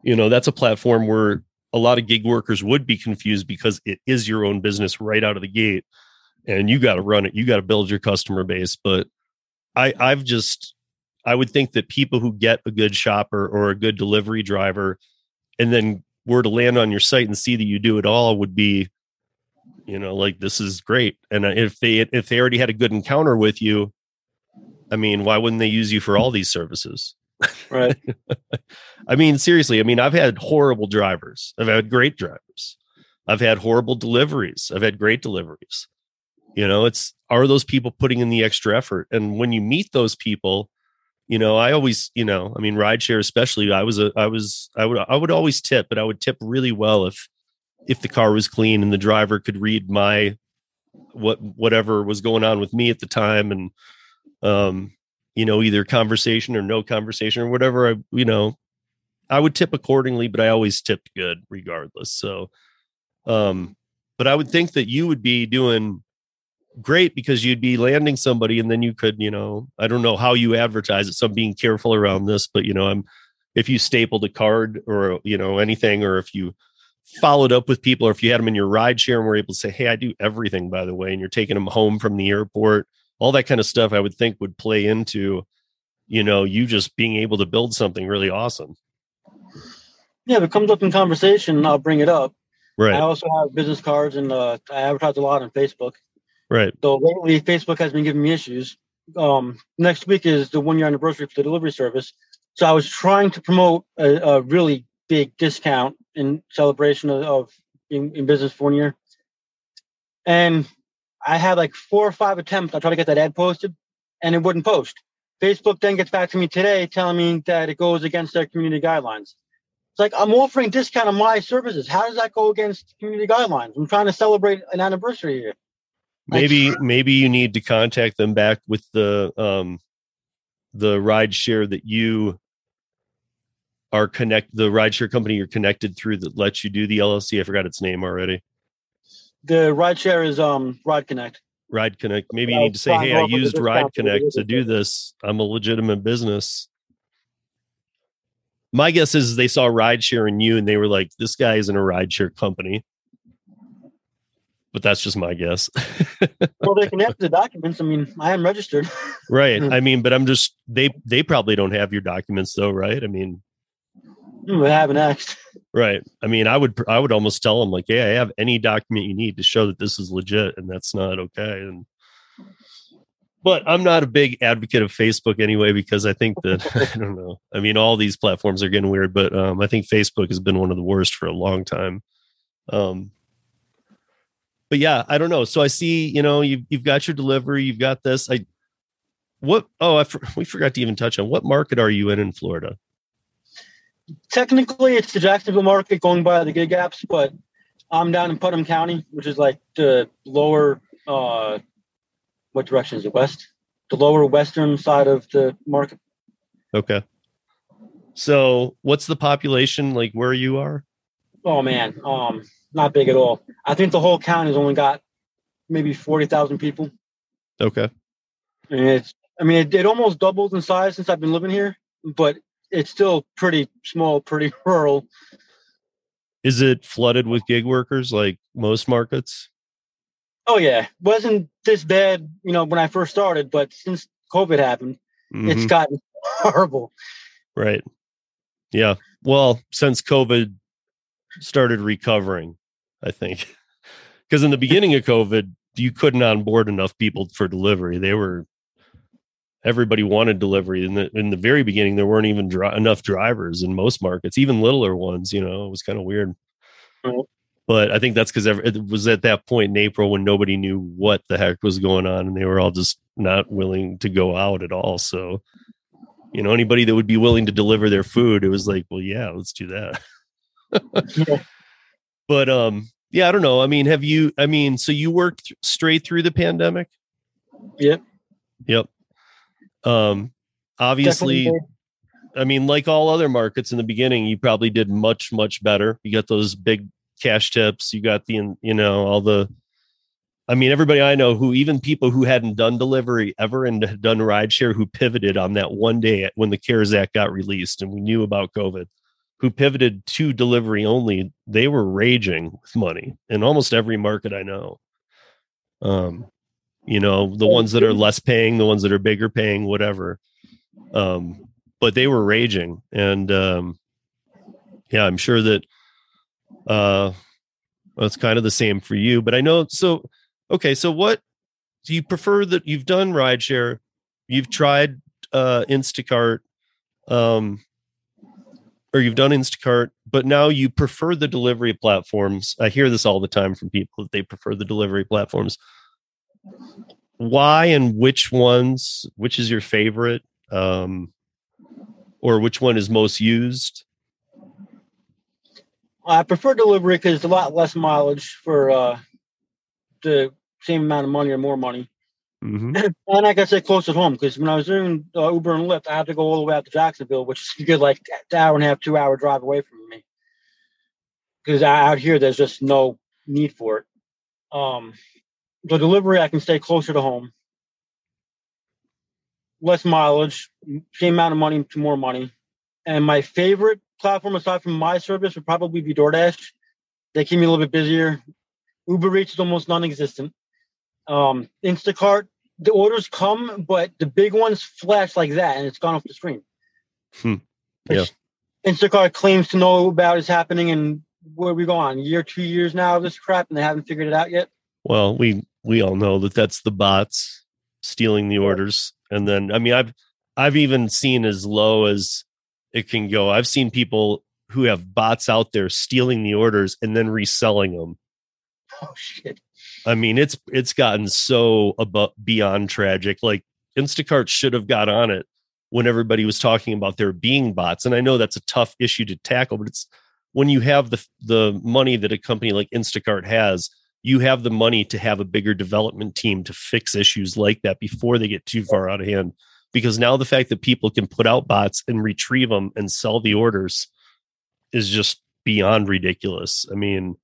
you know, that's a platform where a lot of gig workers would be confused because it is your own business right out of the gate and you got to run it. You got to build your customer base. But I, I've just, I would think that people who get a good shopper or a good delivery driver and then were to land on your site and see that you do it all would be, you know like this is great and if they if they already had a good encounter with you i mean why wouldn't they use you for all these services right. i mean seriously i mean i've had horrible drivers i've had great drivers i've had horrible deliveries i've had great deliveries you know it's are those people putting in the extra effort? And when you meet those people you know i always you know i mean rideshare especially i was a i was i would i would always tip but i would tip really well if if the car was clean and the driver could read my what whatever was going on with me at the time and um you know either conversation or no conversation or whatever i you know i would tip accordingly but i always tipped good regardless. So um but i would think that you would be doing great because you'd be landing somebody and then you could you know i don't know how you advertise it so i'm being careful around this but you know i'm if you stapled a card or you know anything or if you followed up with people or if you had them in your ride share and were able to say hey i do everything by the way and you're taking them home from the airport all that kind of stuff i would think would play into you know you just being able to build something really awesome Yeah, if it comes up in conversation, I'll bring it up. Right. I also have business cards and uh, I advertise a lot on Facebook. Right So lately, Facebook has been giving me issues. Um, next week is the one year anniversary for the delivery service. So I was trying to promote a, a really big discount in celebration of, of in, in business for one year. And I had like four or five attempts. I tried to get that ad posted and it wouldn't post. Facebook then gets back to me today telling me that it goes against their community guidelines. It's like I'm offering discount on my services. How does that go against community guidelines? I'm trying to celebrate an anniversary here. Like, maybe maybe you need to contact them back with the um the ride share that you are connect the ride share company you're connected through that lets you do the llc i forgot its name already. The ride share is um Ride Connect. ride connect. Maybe you need to say hey i off with the used ride discount for the connect to do this. I'm a legitimate business. My guess is they saw ride share in you and they were like this guy isn't a ride share company but that's just my guess Well, they can have the documents. I mean, I am registered. right i mean but i'm just they they probably don't have your documents though right i mean I haven't asked. Right. I mean, I would I would almost tell them like, yeah, I have any document you need to show that this is legit and that's not okay. And but I'm not a big advocate of Facebook anyway because I think that I don't know. I mean, all these platforms are getting weird, but um, I think Facebook has been one of the worst for a long time. Um, but yeah, I don't know. So I see, you know, you've you've got your delivery, you've got this. I what? Oh, I for, we forgot to even touch on what market are you in in Florida? Technically, it's the Jacksonville market going by the gig apps, but I'm down in Putnam County, which is like the lower. uh What direction is it? West. The lower western side of the market. Okay. So, what's the population like where you are? Oh man, um, not big at all. I think the whole county's only got maybe forty thousand people. Okay. And it's, I mean, it, it almost doubled in size since I've been living here, but it's still pretty small, pretty rural. Is it flooded with gig workers like most markets? Oh yeah, wasn't this bad, you know, when I first started, but since COVID happened, it's Mhm. gotten horrible. right. Yeah. Well, since COVID started recovering, I think. Because in the beginning of COVID, you couldn't onboard enough people for delivery. They were everybody wanted delivery. In the in the very beginning, there weren't even dri- enough drivers in most markets, even littler ones. You know, it was kind of weird. But I think that's because it was at that point in April when nobody knew what the heck was going on, and they were all just not willing to go out at all. So, you know, anybody that would be willing to deliver their food, it was like, well, yeah, let's do that. Yeah. But um, yeah, I don't know. I mean, have you? I mean, so you worked th- straight through the pandemic? Yep. Yep. Um, obviously, Definitely I mean, like all other markets in the beginning, you probably did much, much better. You got those big cash tips. You got the, you know, all the. I mean, everybody I know who, even people who hadn't done delivery ever and had done rideshare, who pivoted on that one day when the CARES Act got released and we knew about COVID, who pivoted to delivery only, they were raging with money in almost every market I know. Um, you know, the ones that are less paying, the ones that are bigger paying, whatever. Um, but they were raging, and um, yeah, I'm sure that uh, well, it's kind of the same for you. But I know so. Okay, so what do you prefer that you've done rideshare? You've tried uh, Instacart, um, or you've done Instacart, but now you prefer the delivery platforms. I hear this all the time from people that they prefer the delivery platforms. Why and which ones? Which is your favorite? Um, or which one is most used? I prefer delivery because it's a lot less mileage for uh, the same amount of money or more money. Hmm And I can say close at home because when I was doing uh, Uber and Lyft, I had to go all the way out to Jacksonville, which is a good like hour and a half, two hour drive away from me. Because out here, there's just no need for it. Um, the delivery, I can stay closer to home, less mileage, same amount of money to more money. And my favorite platform aside from my service would probably be DoorDash. They keep me a little bit busier. Uber Eats is almost non-existent. Um, Instacart, the orders come, but the big ones flash like that, and it's gone off the screen. Hmm. Which Instacart claims to know about is happening, and where we go on year, two years now of this crap, and they haven't figured it out yet. Well, we we all know that that's the bots stealing the orders, and then I mean, I've I've even seen as low as it can go. I've seen people who have bots out there stealing the orders and then reselling them. Oh shit! I mean, it's it's gotten so above beyond tragic. Like Instacart should have got on it when everybody was talking about there being bots. And I know that's a tough issue to tackle, but it's when you have the the money that a company like Instacart has, you have the money to have a bigger development team to fix issues like that before they get too far out of hand. Because now the fact that people can put out bots and retrieve them and sell the orders is just beyond ridiculous. I mean,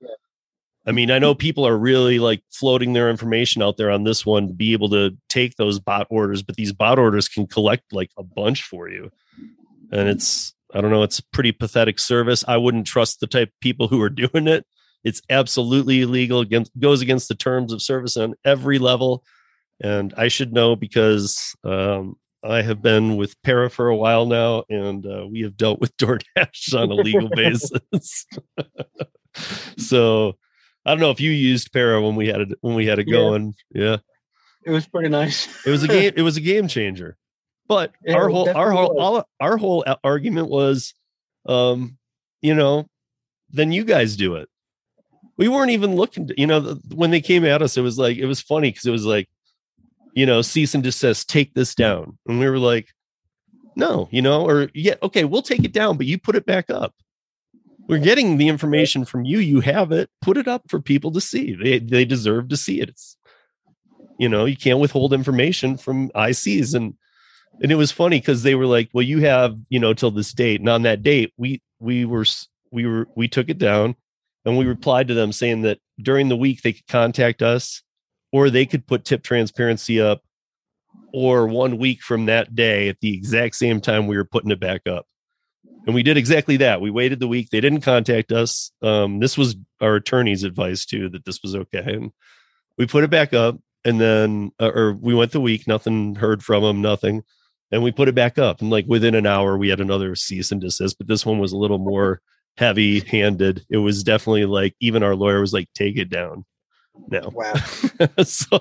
I mean, I know people are really like floating their information out there on this one to be able to take those bot orders, but these bot orders can collect like a bunch for you. And it's, I don't know, it's a pretty pathetic service. I wouldn't trust the type of people who are doing it. It's absolutely illegal, against, goes against the terms of service on every level. And I should know because um, I have been with Para for a while now, and uh, we have dealt with DoorDash on a legal basis. so I don't know if you used Para when we had it when we had it going. Yeah, It was pretty nice. it was a game. It was a game changer. But Yeah, our whole our whole was. our, whole argument was, um, you know, then you guys do it. We weren't even looking. To, you know, the, when they came at us, it was like it was funny because it was like, you know, cease and desist, take this down, and we were like, no, you know, or yeah, okay, we'll take it down, but you put it back up. We're getting the information from you. You have it. Put it up for people to see. They they deserve to see it. It's you know you can't withhold information from ICs and and it was funny because they were like, well, you have you know till this date, and on that date we we were we were we took it down and we replied to them saying that during the week they could contact us or they could put tip transparency up or one week from that day at the exact same time we were putting it back up and we did exactly that. We waited the week. They didn't contact us. Um, this was our attorney's advice too that this was okay. And we put it back up and then uh, or we went the week. Nothing heard from them nothing. And we put it back up. And like within an hour we had another cease and desist. But this one was a little more heavy handed it was definitely like even our lawyer was like take it down No. Wow. so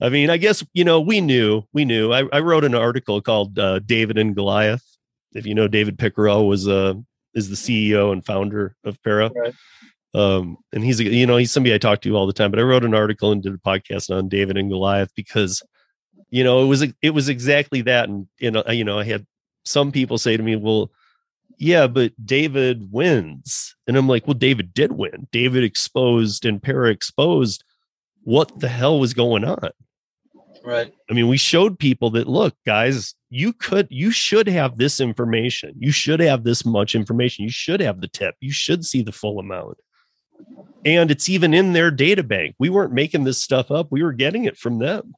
I mean, I guess you know we knew. We knew. I, I wrote an article called uh, "David and Goliath." If you know, David Pickerel was uh is the CEO and founder of Para. Right. Um, and he's a, you know he's somebody I talk to all the time. But I wrote an article and did a podcast on David and Goliath because you know it was it was exactly that. And you know you know I had some people say to me, "Well, yeah, but David wins," and I'm like, "Well, David did win. David exposed and Para exposed what the hell was going on." Right. I mean, we showed people that look, guys, you could, you should have this information. You should have this much information. You should have the tip. You should see the full amount. And it's even in their data bank. We weren't making this stuff up. We were getting it from them.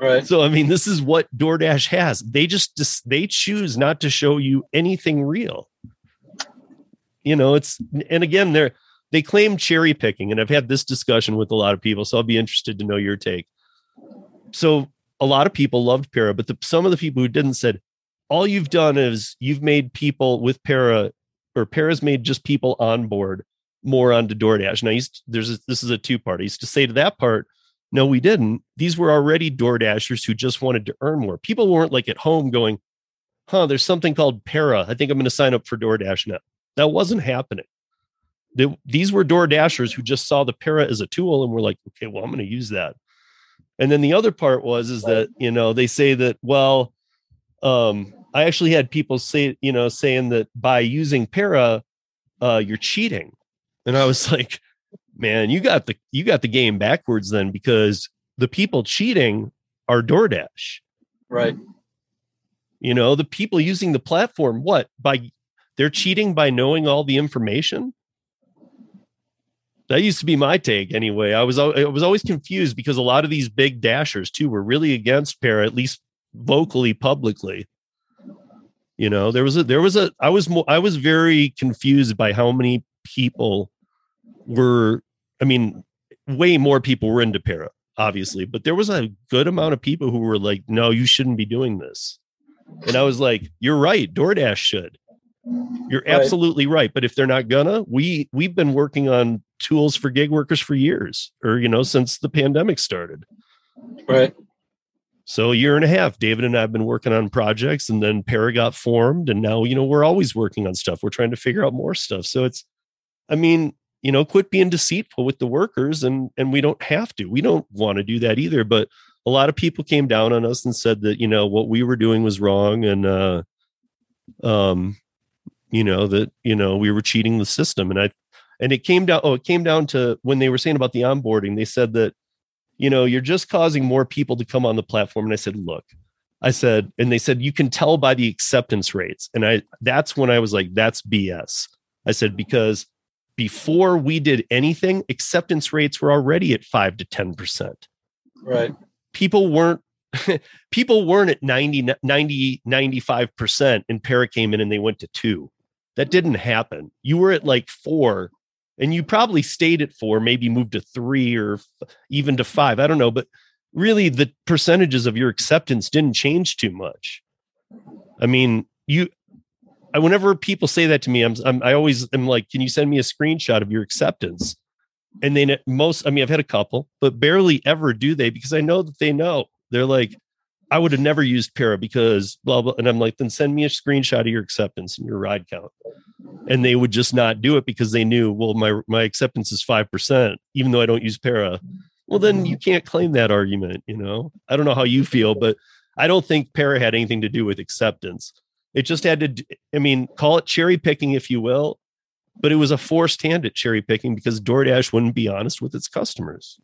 Right. So, I mean, this is what DoorDash has. They just, they choose not to show you anything real. You know, it's, and again, they're, they claim cherry picking. And I've had this discussion with a lot of people. So I'll be interested to know your take so a lot of people loved para but the, some of the people who didn't said all you've done is you've made people with para or para's made just people on board more onto DoorDash. Now, there's a, this is a two part. He's to say to that part, no, we didn't. These were already DoorDashers who just wanted to earn more. People weren't like at home going, huh, there's something called para. I think I'm going to sign up for DoorDash now. That wasn't happening. They, these were DoorDashers who just saw the para as a tool and were like, okay, well, I'm going to use that. And then the other part was is that you know they say that well, um, I actually had people say you know saying that by using para, uh, you're cheating, and I was like, man, you got the you got the game backwards then because the people cheating are DoorDash. Right. You know, the people using the platform, what by they're cheating by knowing all the information that used to be my take anyway. I was I was always confused because a lot of these big dashers too were really against para, at least vocally, publicly. You know, there was a there was a I was more I was very confused by how many people were. I mean, way more people were into para, obviously, but there was a good amount of people who were like, "No, you shouldn't be doing this," and I was like, "You're right. DoorDash should." You're Right. absolutely right. But if they're not gonna, we we've been working on tools for gig workers for years, or you know, since the pandemic started. Right. So a year and a half, David and I have been working on projects, and then Para got formed, and now you know we're always working on stuff. We're trying to figure out more stuff. So it's, I mean, you know, quit being deceitful with the workers, and and we don't have to. We don't want to do that either. But a lot of people came down on us and said that you know what we were doing was wrong, and uh, um, you know that you know we were cheating the system, and I, and it came down. Oh, it came down to when they were saying about the onboarding. They said that you know, you're just causing more people to come on the platform. And I said, look, I said, and they said, you can tell by the acceptance rates. And I, that's when I was like, that's BS. I said, because before we did anything, acceptance rates were already at five to 10%. Right. People weren't, people weren't at 90, 90, 95% and Para came in and they went to two. That didn't happen. You were at like four and you probably stayed at four, maybe moved to three or even to five. I don't know, but really the percentages of your acceptance didn't change too much. I mean, you. I, whenever people say that to me, I'm, I'm I always am like, can you send me a screenshot of your acceptance? And then most, I mean, I've had a couple, but barely ever do they because I know that they know. They're like, I would have never used Para because blah blah. And I'm like, then send me a screenshot of your acceptance and your ride count and they would just not do it because they knew well my my acceptance is 5% even though i don't use para well then you can't claim that argument you know i don't know how you feel but i don't think para had anything to do with acceptance it just had to I mean call it cherry picking if you will but it was a forced hand at cherry picking because DoorDash wouldn't be honest with its customers.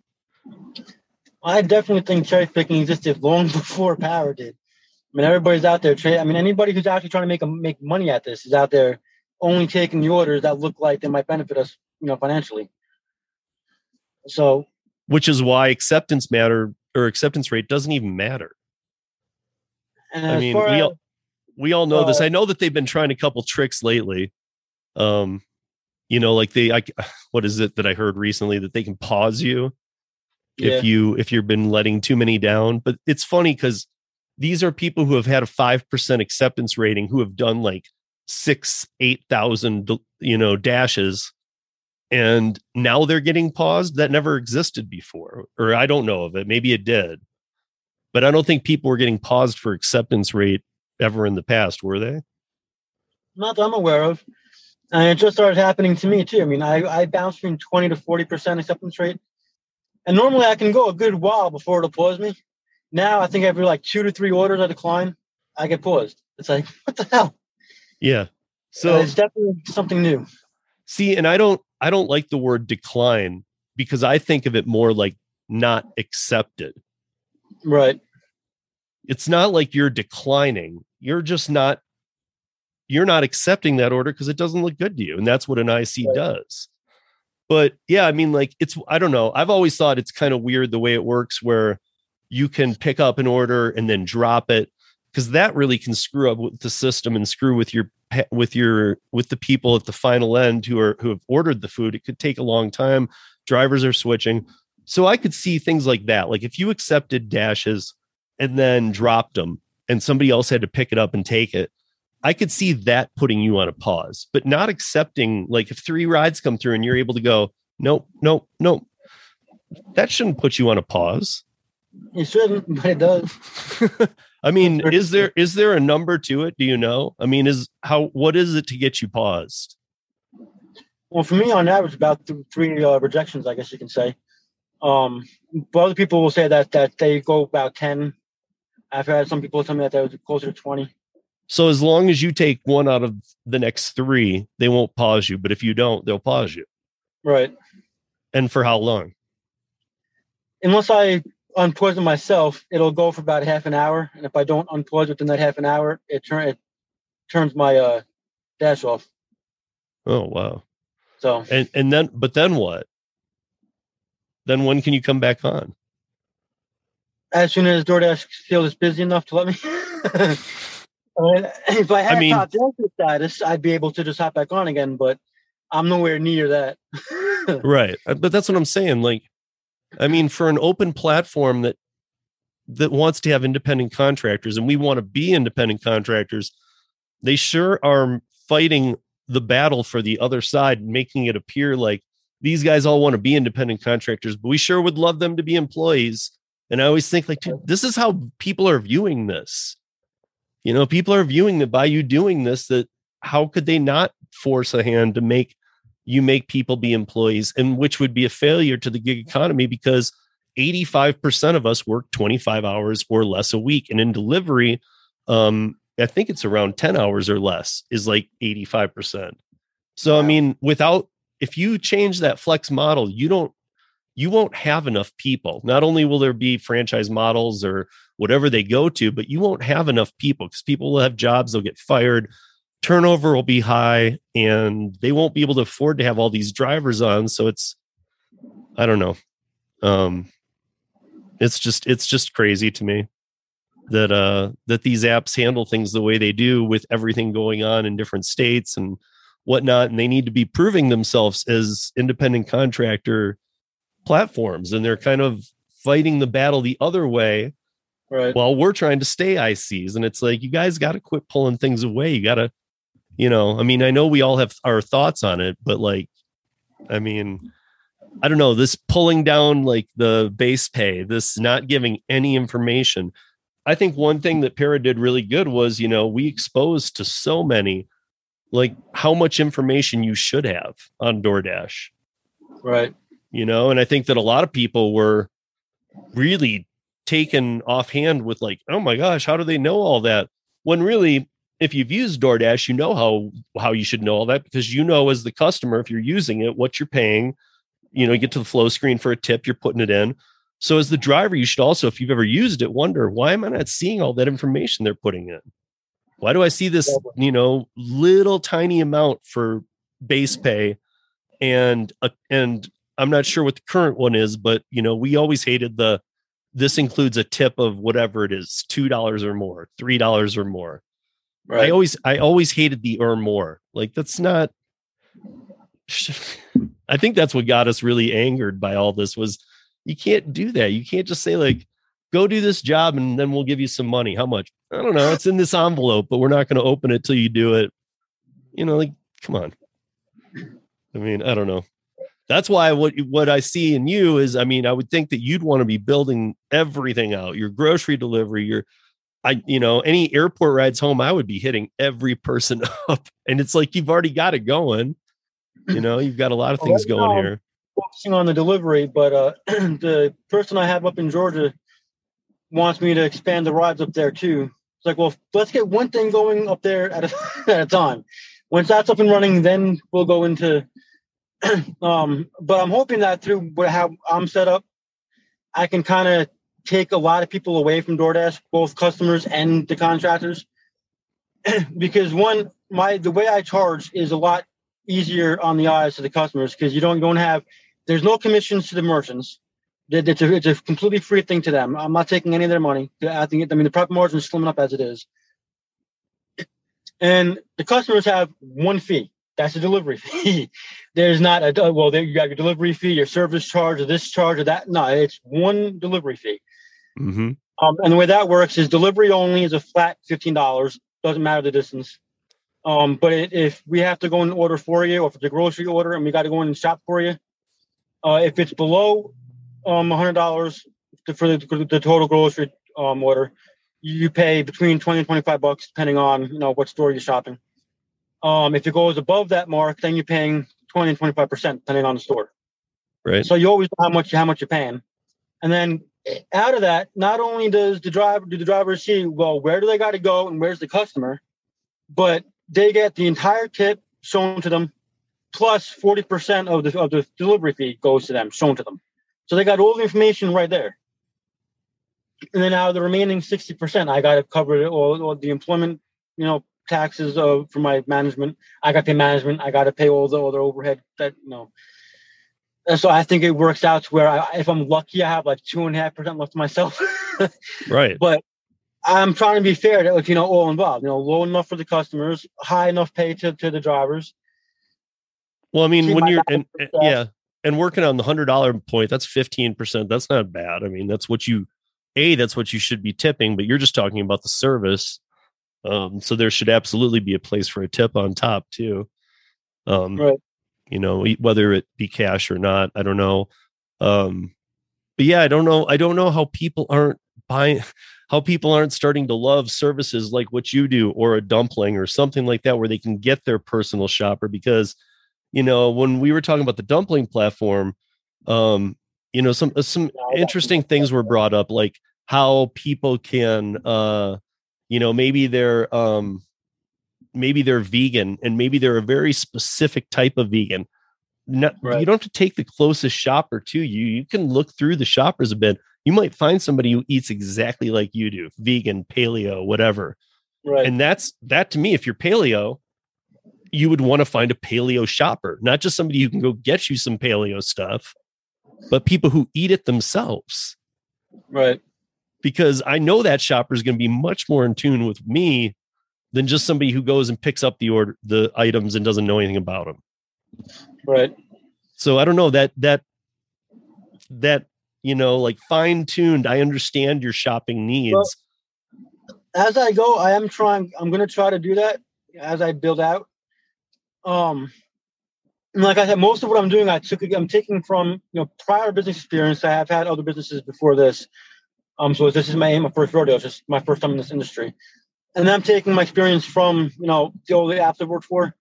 I definitely think cherry picking existed long before Para did. I mean, everybody's out there. Tra- I mean, anybody who's actually trying to make a, make money at this is out there only taking the orders that look like they might benefit us, you know, financially. So which is why acceptance matter or acceptance rate doesn't even matter. I mean, we all, we all know this. uh, I know that they've been trying a couple tricks lately. Um, you know, like they, I, what is it that I heard recently that they can pause you yeah, if you if you've been letting too many down. But it's funny because these are people who have had a five percent acceptance rating who have done like six, eight thousand, you know, dashes, and now they're getting paused that never existed before or i don't know of it maybe it did but i don't think people were getting paused for acceptance rate ever in the past were they Not that I'm aware of. And it just started happening to me too. I mean, I, I bounced between 20 to 40% acceptance rate. And normally I can go a good while before it'll pause me. Now I think every like two to three orders I decline, I get paused. It's like, what the hell? yeah So so it's definitely something new. see and i don't i don't like the word decline because i think of it more like not accepted Right. it's not like you're declining you're just not you're not accepting that order because it doesn't look good to you and that's what an ic Right. does but yeah i mean like it's i don't know i've always thought it's kind of weird the way it works where you can pick up an order and then drop it because that really can screw up with the system and screw with your with your with the people at the final end who are who have ordered the food. It could take a long time. Drivers are switching. So i could see things like that. Like if you accepted dashes and then dropped them and somebody else had to pick it up and take it i could see that putting you on a pause but not accepting like if three rides come through and you're able to go nope nope nope that shouldn't put you on a pause It shouldn't, but it does. i mean is there is there a number to it do you know i mean is how what is it to get you paused Well, for me, on average, about th- three uh, rejections, I guess you can say. Um, but other people will say that that they go about ten. I've had some people tell me that they was closer to twenty. So as long as you take one out of the next three they won't pause you. But if you don't they'll pause you. Right. and for how long? Unless I unpoison myself, it'll go for about half an hour, and if I don't unpoison within that half an hour, it turn it turns my uh dash off. oh wow. So. And and then but then what? Then when can you come back on? As soon as DoorDash feels busy enough to let me. I if I had I mean- top Dasher status, I'd be able to just hop back on again, but I'm nowhere near that. right Uh, but that's what i'm saying like i mean for an open platform that that wants to have independent contractors and we want to be independent contractors they sure are fighting the battle for the other side making it appear like these guys all want to be independent contractors but we sure would love them to be employees. And i always think like dude, this is how people are viewing this you know people are viewing that by you doing this that how could they not force a hand to make you make people be employees and which would be a failure to the gig economy because 85% of us work 25 hours or less a week and in delivery um i think it's around 10 hours or less is like 85% so i mean without if you change that flex model you don't you won't have enough people. Not only will there be franchise models or whatever they go to but you won't have enough people because people will have jobs they'll get fired turnover will be high and they won't be able to afford to have all these drivers on so it's i don't know. Um it's just it's just crazy to me that uh that these apps handle things the way they do with everything going on in different states and whatnot and they need to be proving themselves as independent contractor platforms and they're kind of fighting the battle the other way right. while we're trying to stay ICs. And it's like, you guys got to quit pulling things away. You got to, you know, I mean, I know we all have our thoughts on it, but like, I mean, I don't know, this pulling down like the base pay, this not giving any information. I think one thing that Para did really good was, you know, we exposed to so many like how much information you should have on DoorDash right. you know and i think that a lot of people were really taken offhand with like oh my gosh how do they know all that? When really if you've used DoorDash you know how how you should know all that because you know as the customer if you're using it what you're paying. You know you get to the flow screen for a tip you're putting it in. So as the driver you should also if you've ever used it wonder why am i not seeing all that information they're putting in? Why do i see this you know little tiny amount for base pay? And uh, and I'm not sure what the current one is, but you know, we always hated the this includes a tip of whatever it is, two dollars or more, three dollars or more. Right. I always I always hated the or more. Like that's not I think that's what got us really angered by all this was you can't do that. You can't just say like go do this job and then we'll give you some money. How much? I don't know. It's in this envelope, but we're not going to open it till you do it. You know, like come on. I mean, I don't know. That's why what what I see in you is, I mean, I would think that you'd want to be building everything out. Your grocery delivery, your I, you know, any airport rides home, I would be hitting every person up. And it's like you've already got it going. You know, you've got a lot of Well, things right going now- here. focusing on the delivery, but uh, the person I have up in Georgia wants me to expand the rides up there too. It's like, well, let's get one thing going up there at a, at a time. Once that's up and running, then we'll go into. um, but I'm hoping that through how I'm set up, I can kind of take a lot of people away from DoorDash, both customers and the contractors, because one, my the way I charge is a lot easier on the eyes to the customers because you don't don't have there's no commissions to the merchants. It's a, it's a completely free thing to them. I'm not taking any of their money. I think I mean the profit margin is slimming up as it is, and the customers have one fee. That's a delivery fee. There's not a well, there you got your delivery fee, your service charge, or this charge, or that. No, it's one delivery fee. hmm Um, and the way that works is delivery only is a flat fifteen dollars. Doesn't matter the distance. Um, but it, if we have to go and order for you, or if it's a grocery order and we got to go in and shop for you, uh, if it's below um hundred dollars for the, the total grocery um order, you pay between twenty and twenty five bucks depending on you know what store you're shopping. Um, if it goes above that mark, then you're paying twenty and twenty five percent depending on the store. Right. So you always know how much how much you're paying, and then out of that, not only does the driver do the drivers see well where do they got to go and where's the customer, but they get the entire tip shown to them, plus forty percent of the of the delivery fee goes to them, shown to them. So they got all the information right there. And then out of the remaining sixty percent, I got to cover all, all the employment, you know, taxes uh, for my management. I got to pay management. I got to pay all the other overhead that you know. And so I think it works out to where I, if I'm lucky, I have like two and a half percent left to myself. Right. but I'm trying to be fair to you know all involved. You know, low enough for the customers, high enough pay to, to the drivers. Well, I mean, when you're and, and- yeah, and working on the hundred dollar point, that's fifteen percent. That's not bad. I mean, that's what you a that's what you should be tipping, but you're just talking about the service. Um, so there should absolutely be a place for a tip on top too. Um, Right. You know, whether it be cash or not, I don't know. Um, but yeah, I don't know. I don't know how people aren't buying, how people aren't starting to love services like what you do, or a dumpling, or something like that, where they can get their personal shopper because you know when we were talking about the dumpling platform um you know some uh, some Yeah, I got interesting things were brought up like how people can uh you know maybe they're um maybe they're vegan and maybe they're a very specific type of vegan. Not, you don't have to take the closest shopper to you. You can look through the shoppers a bit. You might find somebody who eats exactly like you do vegan paleo whatever. Right. and that's that to me if you're paleo you would want to find a paleo shopper not just somebody who can go get you some paleo stuff but people who eat it themselves. Right. Because i know that shopper is going to be much more in tune with me than just somebody who goes and picks up the order the items and doesn't know anything about them Right. so i don't know that that that you know like fine tuned i understand your shopping needs As I go, I am trying. I'm going to try to do that as I build out. Um, like I said, most of what I'm doing, I took. I'm taking from you know prior business experience. I have had other businesses before this. Um, so this is my my first rodeo. It's just my first time in this industry, and I'm taking my experience from you know the old apps I worked for,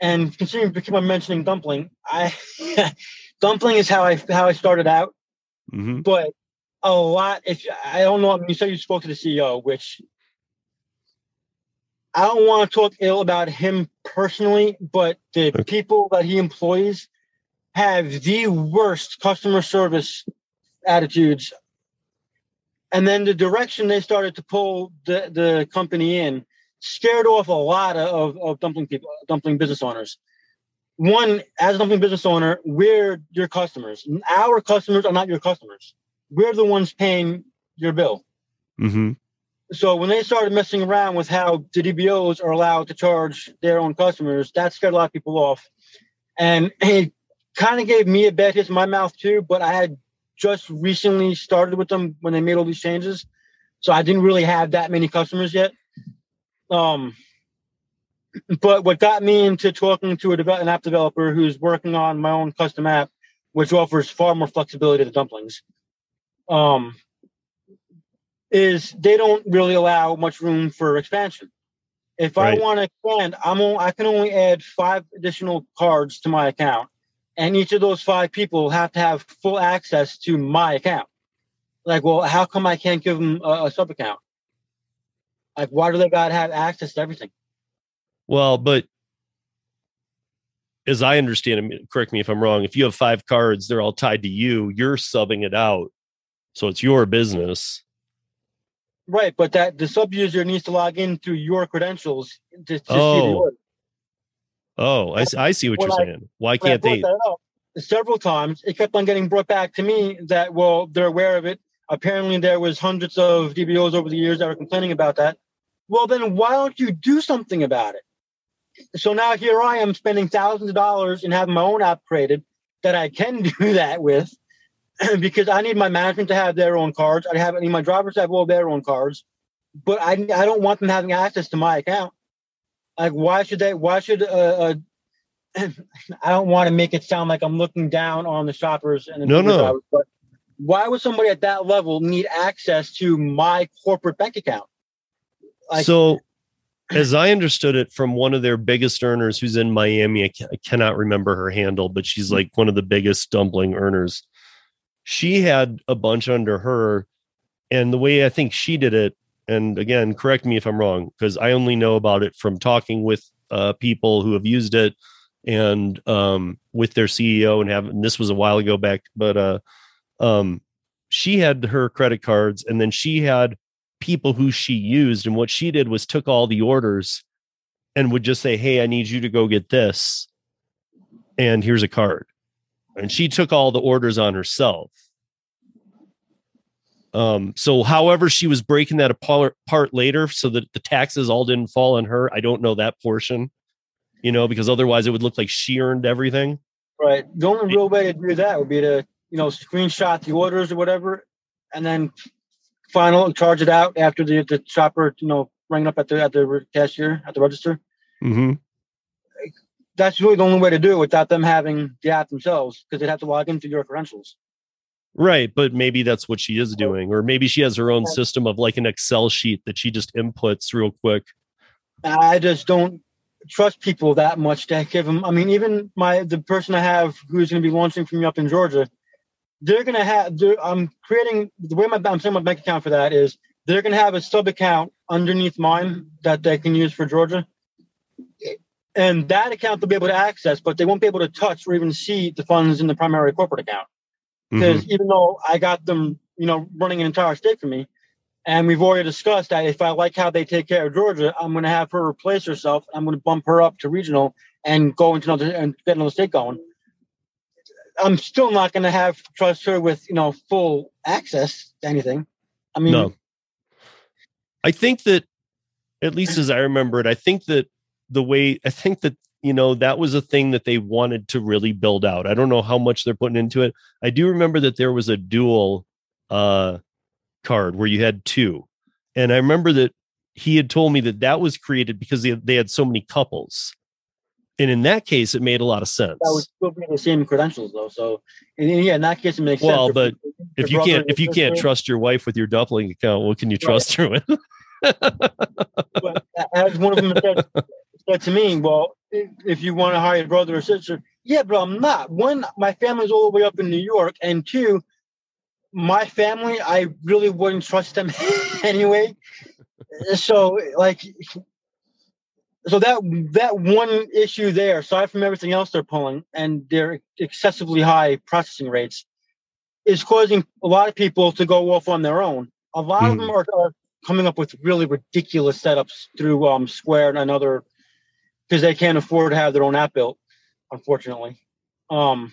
and continuing to keep on mentioning dumpling. I dumpling is how I how I started out Mhm. but a lot if i don't know you said you spoke to the ceo which i don't want to talk ill about him personally but the Okay. people that he employs have the worst customer service attitudes and then the direction they started to pull the, the company in scared off a lot of, of dumpling people dumpling business owners. One as a dumpling business owner we're your customers. Our customers are not your customers. We're the ones paying your bill. Mhm. so when they started messing around with how the dbos are allowed to charge their own customers that scared a lot of people off. And it kind of gave me a bad taste in my mouth too but i had just recently started with them when they made all these changes so i didn't really have that many customers yet um but what got me into talking to a develop, an app developer who's working on my own custom app which offers far more flexibility to the dumplings, um, is they don't really allow much room for expansion. If Right. I want to expand, I'm on, I can only add five additional cards to my account, and each of those five people have to have full access to my account. Like, well, how come I can't give them a, a sub account? Like, why do they got to have access to everything? Well, but as I understand it, correct me if I'm wrong. If you have five cards, they're all tied to you. You're subbing it out, so it's your business. Right, but that the sub user needs to log in through your credentials to, to see the Oh, order. Oh, I see what When you're I- saying. Why can't they? up several times, it kept on getting brought back to me that well, they're aware of it. Apparently, there was hundreds of DBOs over the years that were complaining about that. Well, then why don't you do something about it? So now here I am spending thousands of dollars and having my own app created that I can do that with because I need my management to have their own cards. I have I need my drivers to have all their own cards, but I I don't want them having access to my account. Like why should they? Why should uh, uh I don't want to make it sound like I'm looking down on the shoppers and the No, no. drivers, but why would somebody at that level need access to my corporate bank account? Like, so, as I understood it from one of their biggest earners who's in Miami, I, ca- I cannot remember her handle, but she's like one of the biggest dumpling earners. She had a bunch under her, and the way I think she did it, and again, correct me if I'm wrong, because I only know about it from talking with uh, people who have used it and um, with their CEO and have. And this was a while ago back, but uh, um, she had her credit cards, and then she had people who she used and what she did was took all the orders and would just say hey i need you to go get this and here's a card and she took all the orders on herself um so however she was breaking that apart later so that the taxes all didn't fall on her i don't know that portion you know because otherwise it would look like she earned everything right. The only real way to do that would be to you know screenshot the orders or whatever, and then final charge it out after the the shopper you know ringing up at the at the cashier at the register. mm-hmm. That's really the only way to do it without them having the app themselves because they'd have to log into your credentials. Right, but maybe that's what she is doing, or maybe she has her own system of like an Excel sheet that she just inputs real quick. I just don't trust people that much to give them. I mean, even my the person I have who's going to be launching for me up in Georgia, they're going to have. they're- I'm creating the way my I'm setting my bank account for that is they're going to have a sub account underneath mine that they can use for Georgia, and that account they'll be able to access, but they won't be able to touch or even see the funds in the primary corporate account Because mm-hmm. even though I got them, you know, running an entire state for me, and we've already discussed that if I like how they take care of Georgia, I'm going to have her replace herself. I'm going to bump her up to regional and go into another and get another state going. I'm still not going to have trust her with you know full access to anything. I mean, No. I think that, at least as I remember it, I think that the way I think that you know that was a thing that they wanted to really build out. I don't know how much they're putting into it. I do remember that there was a dual uh, card where you had two, and I remember that he had told me that that was created because they they had so many couples, and in that case, it made a lot of sense. that would still be the same credentials though. So and, yeah, in that case, it makes Well, sense. but Your if you can't if you can't trust your wife with your dumpling account, what can you trust her with? but as one of them said, said to me, well, if you want to hire a brother or sister, yeah, but I'm not. One, my family's all the way up in New York, and two, my family, I really wouldn't trust them anyway. So, like, so that that one issue there, aside from everything else they're pulling and their excessively high processing rates, is causing a lot of people to go off on their own. A lot of them are, are coming up with really ridiculous setups through um, Square and another because they can't afford to have their own app built, unfortunately. Um,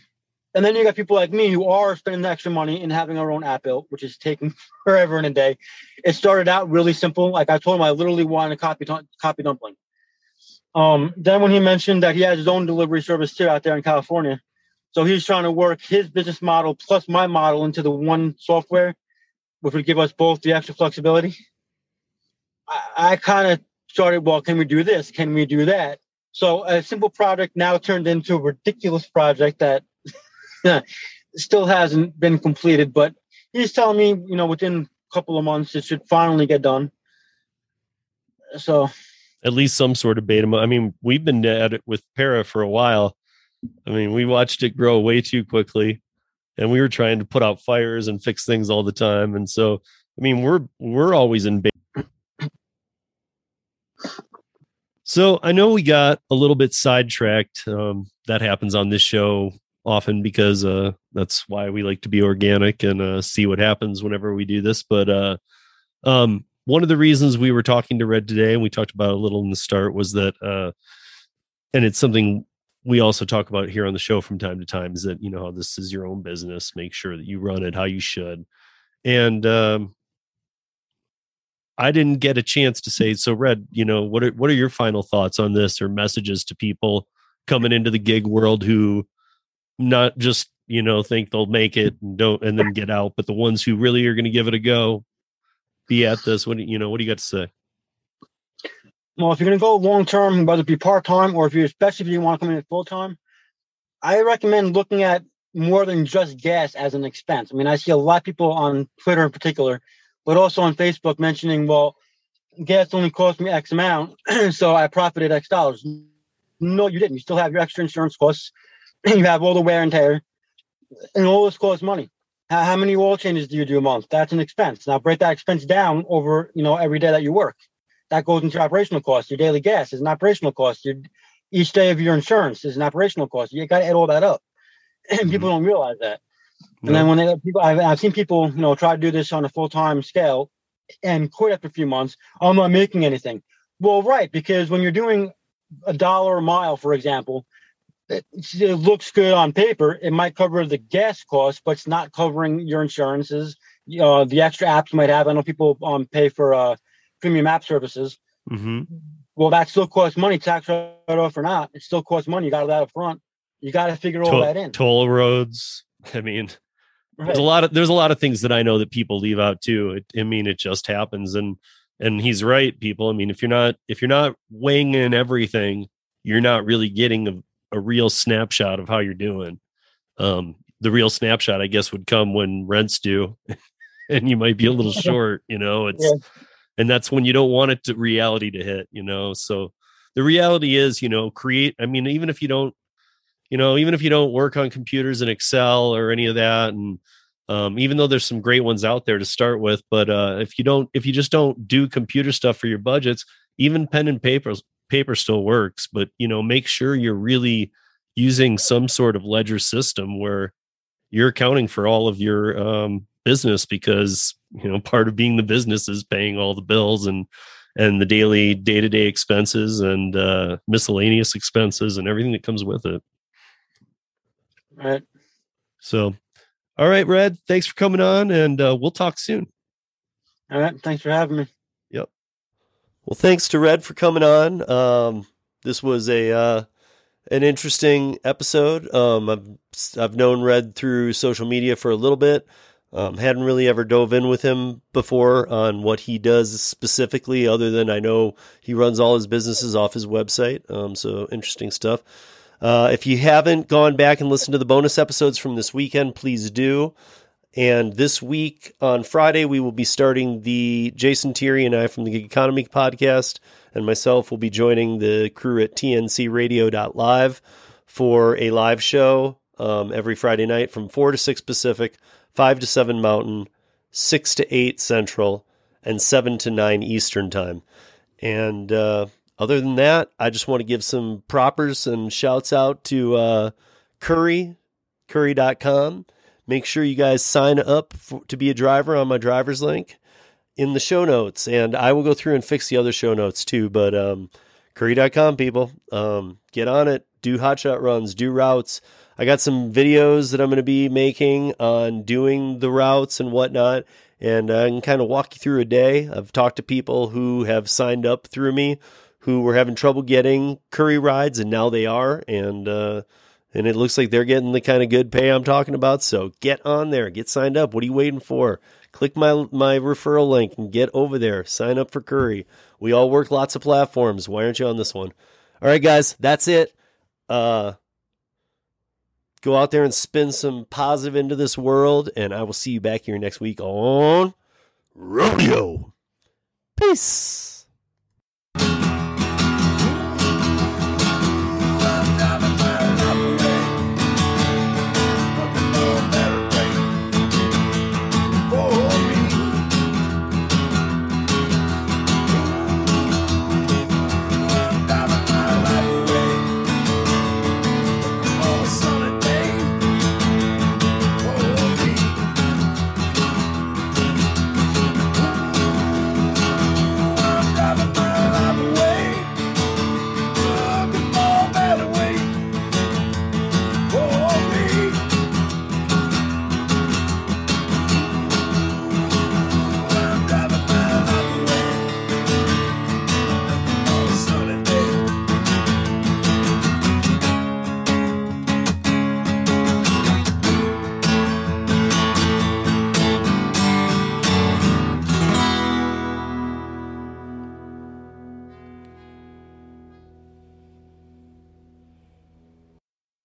and then you got people like me who are spending the extra money and having our own app built, which is taking forever in a day. It started out really simple. Like I told him, I literally wanted a copy copy dumpling. Um, then when he mentioned that he has his own delivery service too out there in California, so he's trying to work his business model plus my model into the one software, which would give us both the extra flexibility. I, I kind of started, well, can we do this? Can we do that? So a simple project now turned into a ridiculous project that still hasn't been completed, but he's telling me, you know, within a couple of months it should finally get done. So at least some sort of beta. I mean, we've been at it with Para for a while. I mean, we watched it grow way too quickly, and we were trying to put out fires and fix things all the time. And so, I mean, we're we're always in beta. So I know we got a little bit sidetracked. Um, that happens on this show often because uh, that's why we like to be organic and uh, see what happens whenever we do this. But uh, um, one of the reasons we were talking to Red today, and we talked about a little in the start, was that, uh, and it's something we also talk about here on the show from time to time, is that you know how this is your own business. Make sure that you run it how you should. And um, I didn't get a chance to say, so Red, you know, what are what are your final thoughts on this or messages to people coming into the gig world who not just you know think they'll make it and don't and then get out, but the ones who really are going to give it a go, be at this. What you know? What do you got to say? Well, if you're going to go long term, whether it be part time or if you, especially if you want to come in full time, I recommend looking at more than just gas as an expense. I mean, I see a lot of people on Twitter in particular, but also on Facebook mentioning, well, gas only cost me X amount, so I profited X dollars. No, you didn't. You still have your extra insurance costs. you have all the wear and tear, and all this costs money. How, how many oil changes do you do a month? That's an expense. Now break that expense down over, you know, every day that you work. That goes into your operational costs. Your daily gas is an operational cost. Your each day of your insurance is an operational cost. You got to add all that up, and people mm-hmm. don't realize that. And then when they people, I've, I've seen people, you know, try to do this on a full time scale and quit after a few months. I'm not making anything. Well, right, because when you're doing a dollar a mile, for example, it, it looks good on paper. It might cover the gas cost, but it's not covering your insurances. Uh, the extra apps you might have. I know people um, pay for uh, premium app services. Mm-hmm. Well, that still costs money, tax write off or not. It still costs money. You got to that up front. You got to figure all Toll, that in. toll roads. I mean, Right. there's a lot of there's a lot of things that I know that people leave out too. It, I mean, it just happens, and and he's right, people. I mean, if you're not if you're not weighing in everything, you're not really getting a, a real snapshot of how you're doing. Um, the real snapshot, I guess, would come when rents due, and you might be a little short. You know, it's Yeah. and that's when you don't want it to reality to hit. You know, so the reality is, you know, create. I mean, even if you don't you know even if you don't work on computers and excel or any of that and um, even though there's some great ones out there to start with but uh, if you don't if you just don't do computer stuff for your budgets even pen and paper paper still works but you know make sure you're really using some sort of ledger system where you're accounting for all of your um, business because you know part of being the business is paying all the bills and and the daily day-to-day expenses and uh, miscellaneous expenses and everything that comes with it Right. so, all right, Red, thanks for coming on, and uh, we'll talk soon. All right. Thanks for having me. Yep. Well, thanks to Red for coming on. Um, this was a uh, an interesting episode. Um, I've I've known Red through social media for a little bit. Um, hadn't really ever dove in with him before on what he does specifically, other than I know he runs all his businesses off his website. Um, so interesting stuff. Uh, if you haven't gone back and listened to the bonus episodes from this weekend, please do. And this week on Friday, we will be starting the Jason Thierry and I from the Gig Economy podcast, and myself will be joining the crew at tncradio.live for a live show um, every Friday night from 4 to 6 Pacific, 5 to 7 Mountain, 6 to 8 Central, and 7 to 9 Eastern Time. And uh, other than that, I just want to give some propers and shouts out to uh, Curri, curri.com. Make sure you guys sign up for, to be a driver on my driver's link in the show notes. And I will go through and fix the other show notes too. But um, curri.com, people, um, get on it. Do hot shot runs, do routes. I got some videos that I'm going to be making on doing the routes and whatnot. And I can kind of walk you through a day. I've talked to people who have signed up through me who were having trouble getting curri rides, and now they are. And, uh, and it looks like they're getting the kind of good pay I'm talking about. So get on there, get signed up. What are you waiting for? Click my my referral link and get over there. Sign up for Curri. We all work lots of platforms. Why aren't you on this one? All right, guys, that's it. Uh, Go out there and spin some positive into this world, and I will see you back here next week on Rodeo. Peace.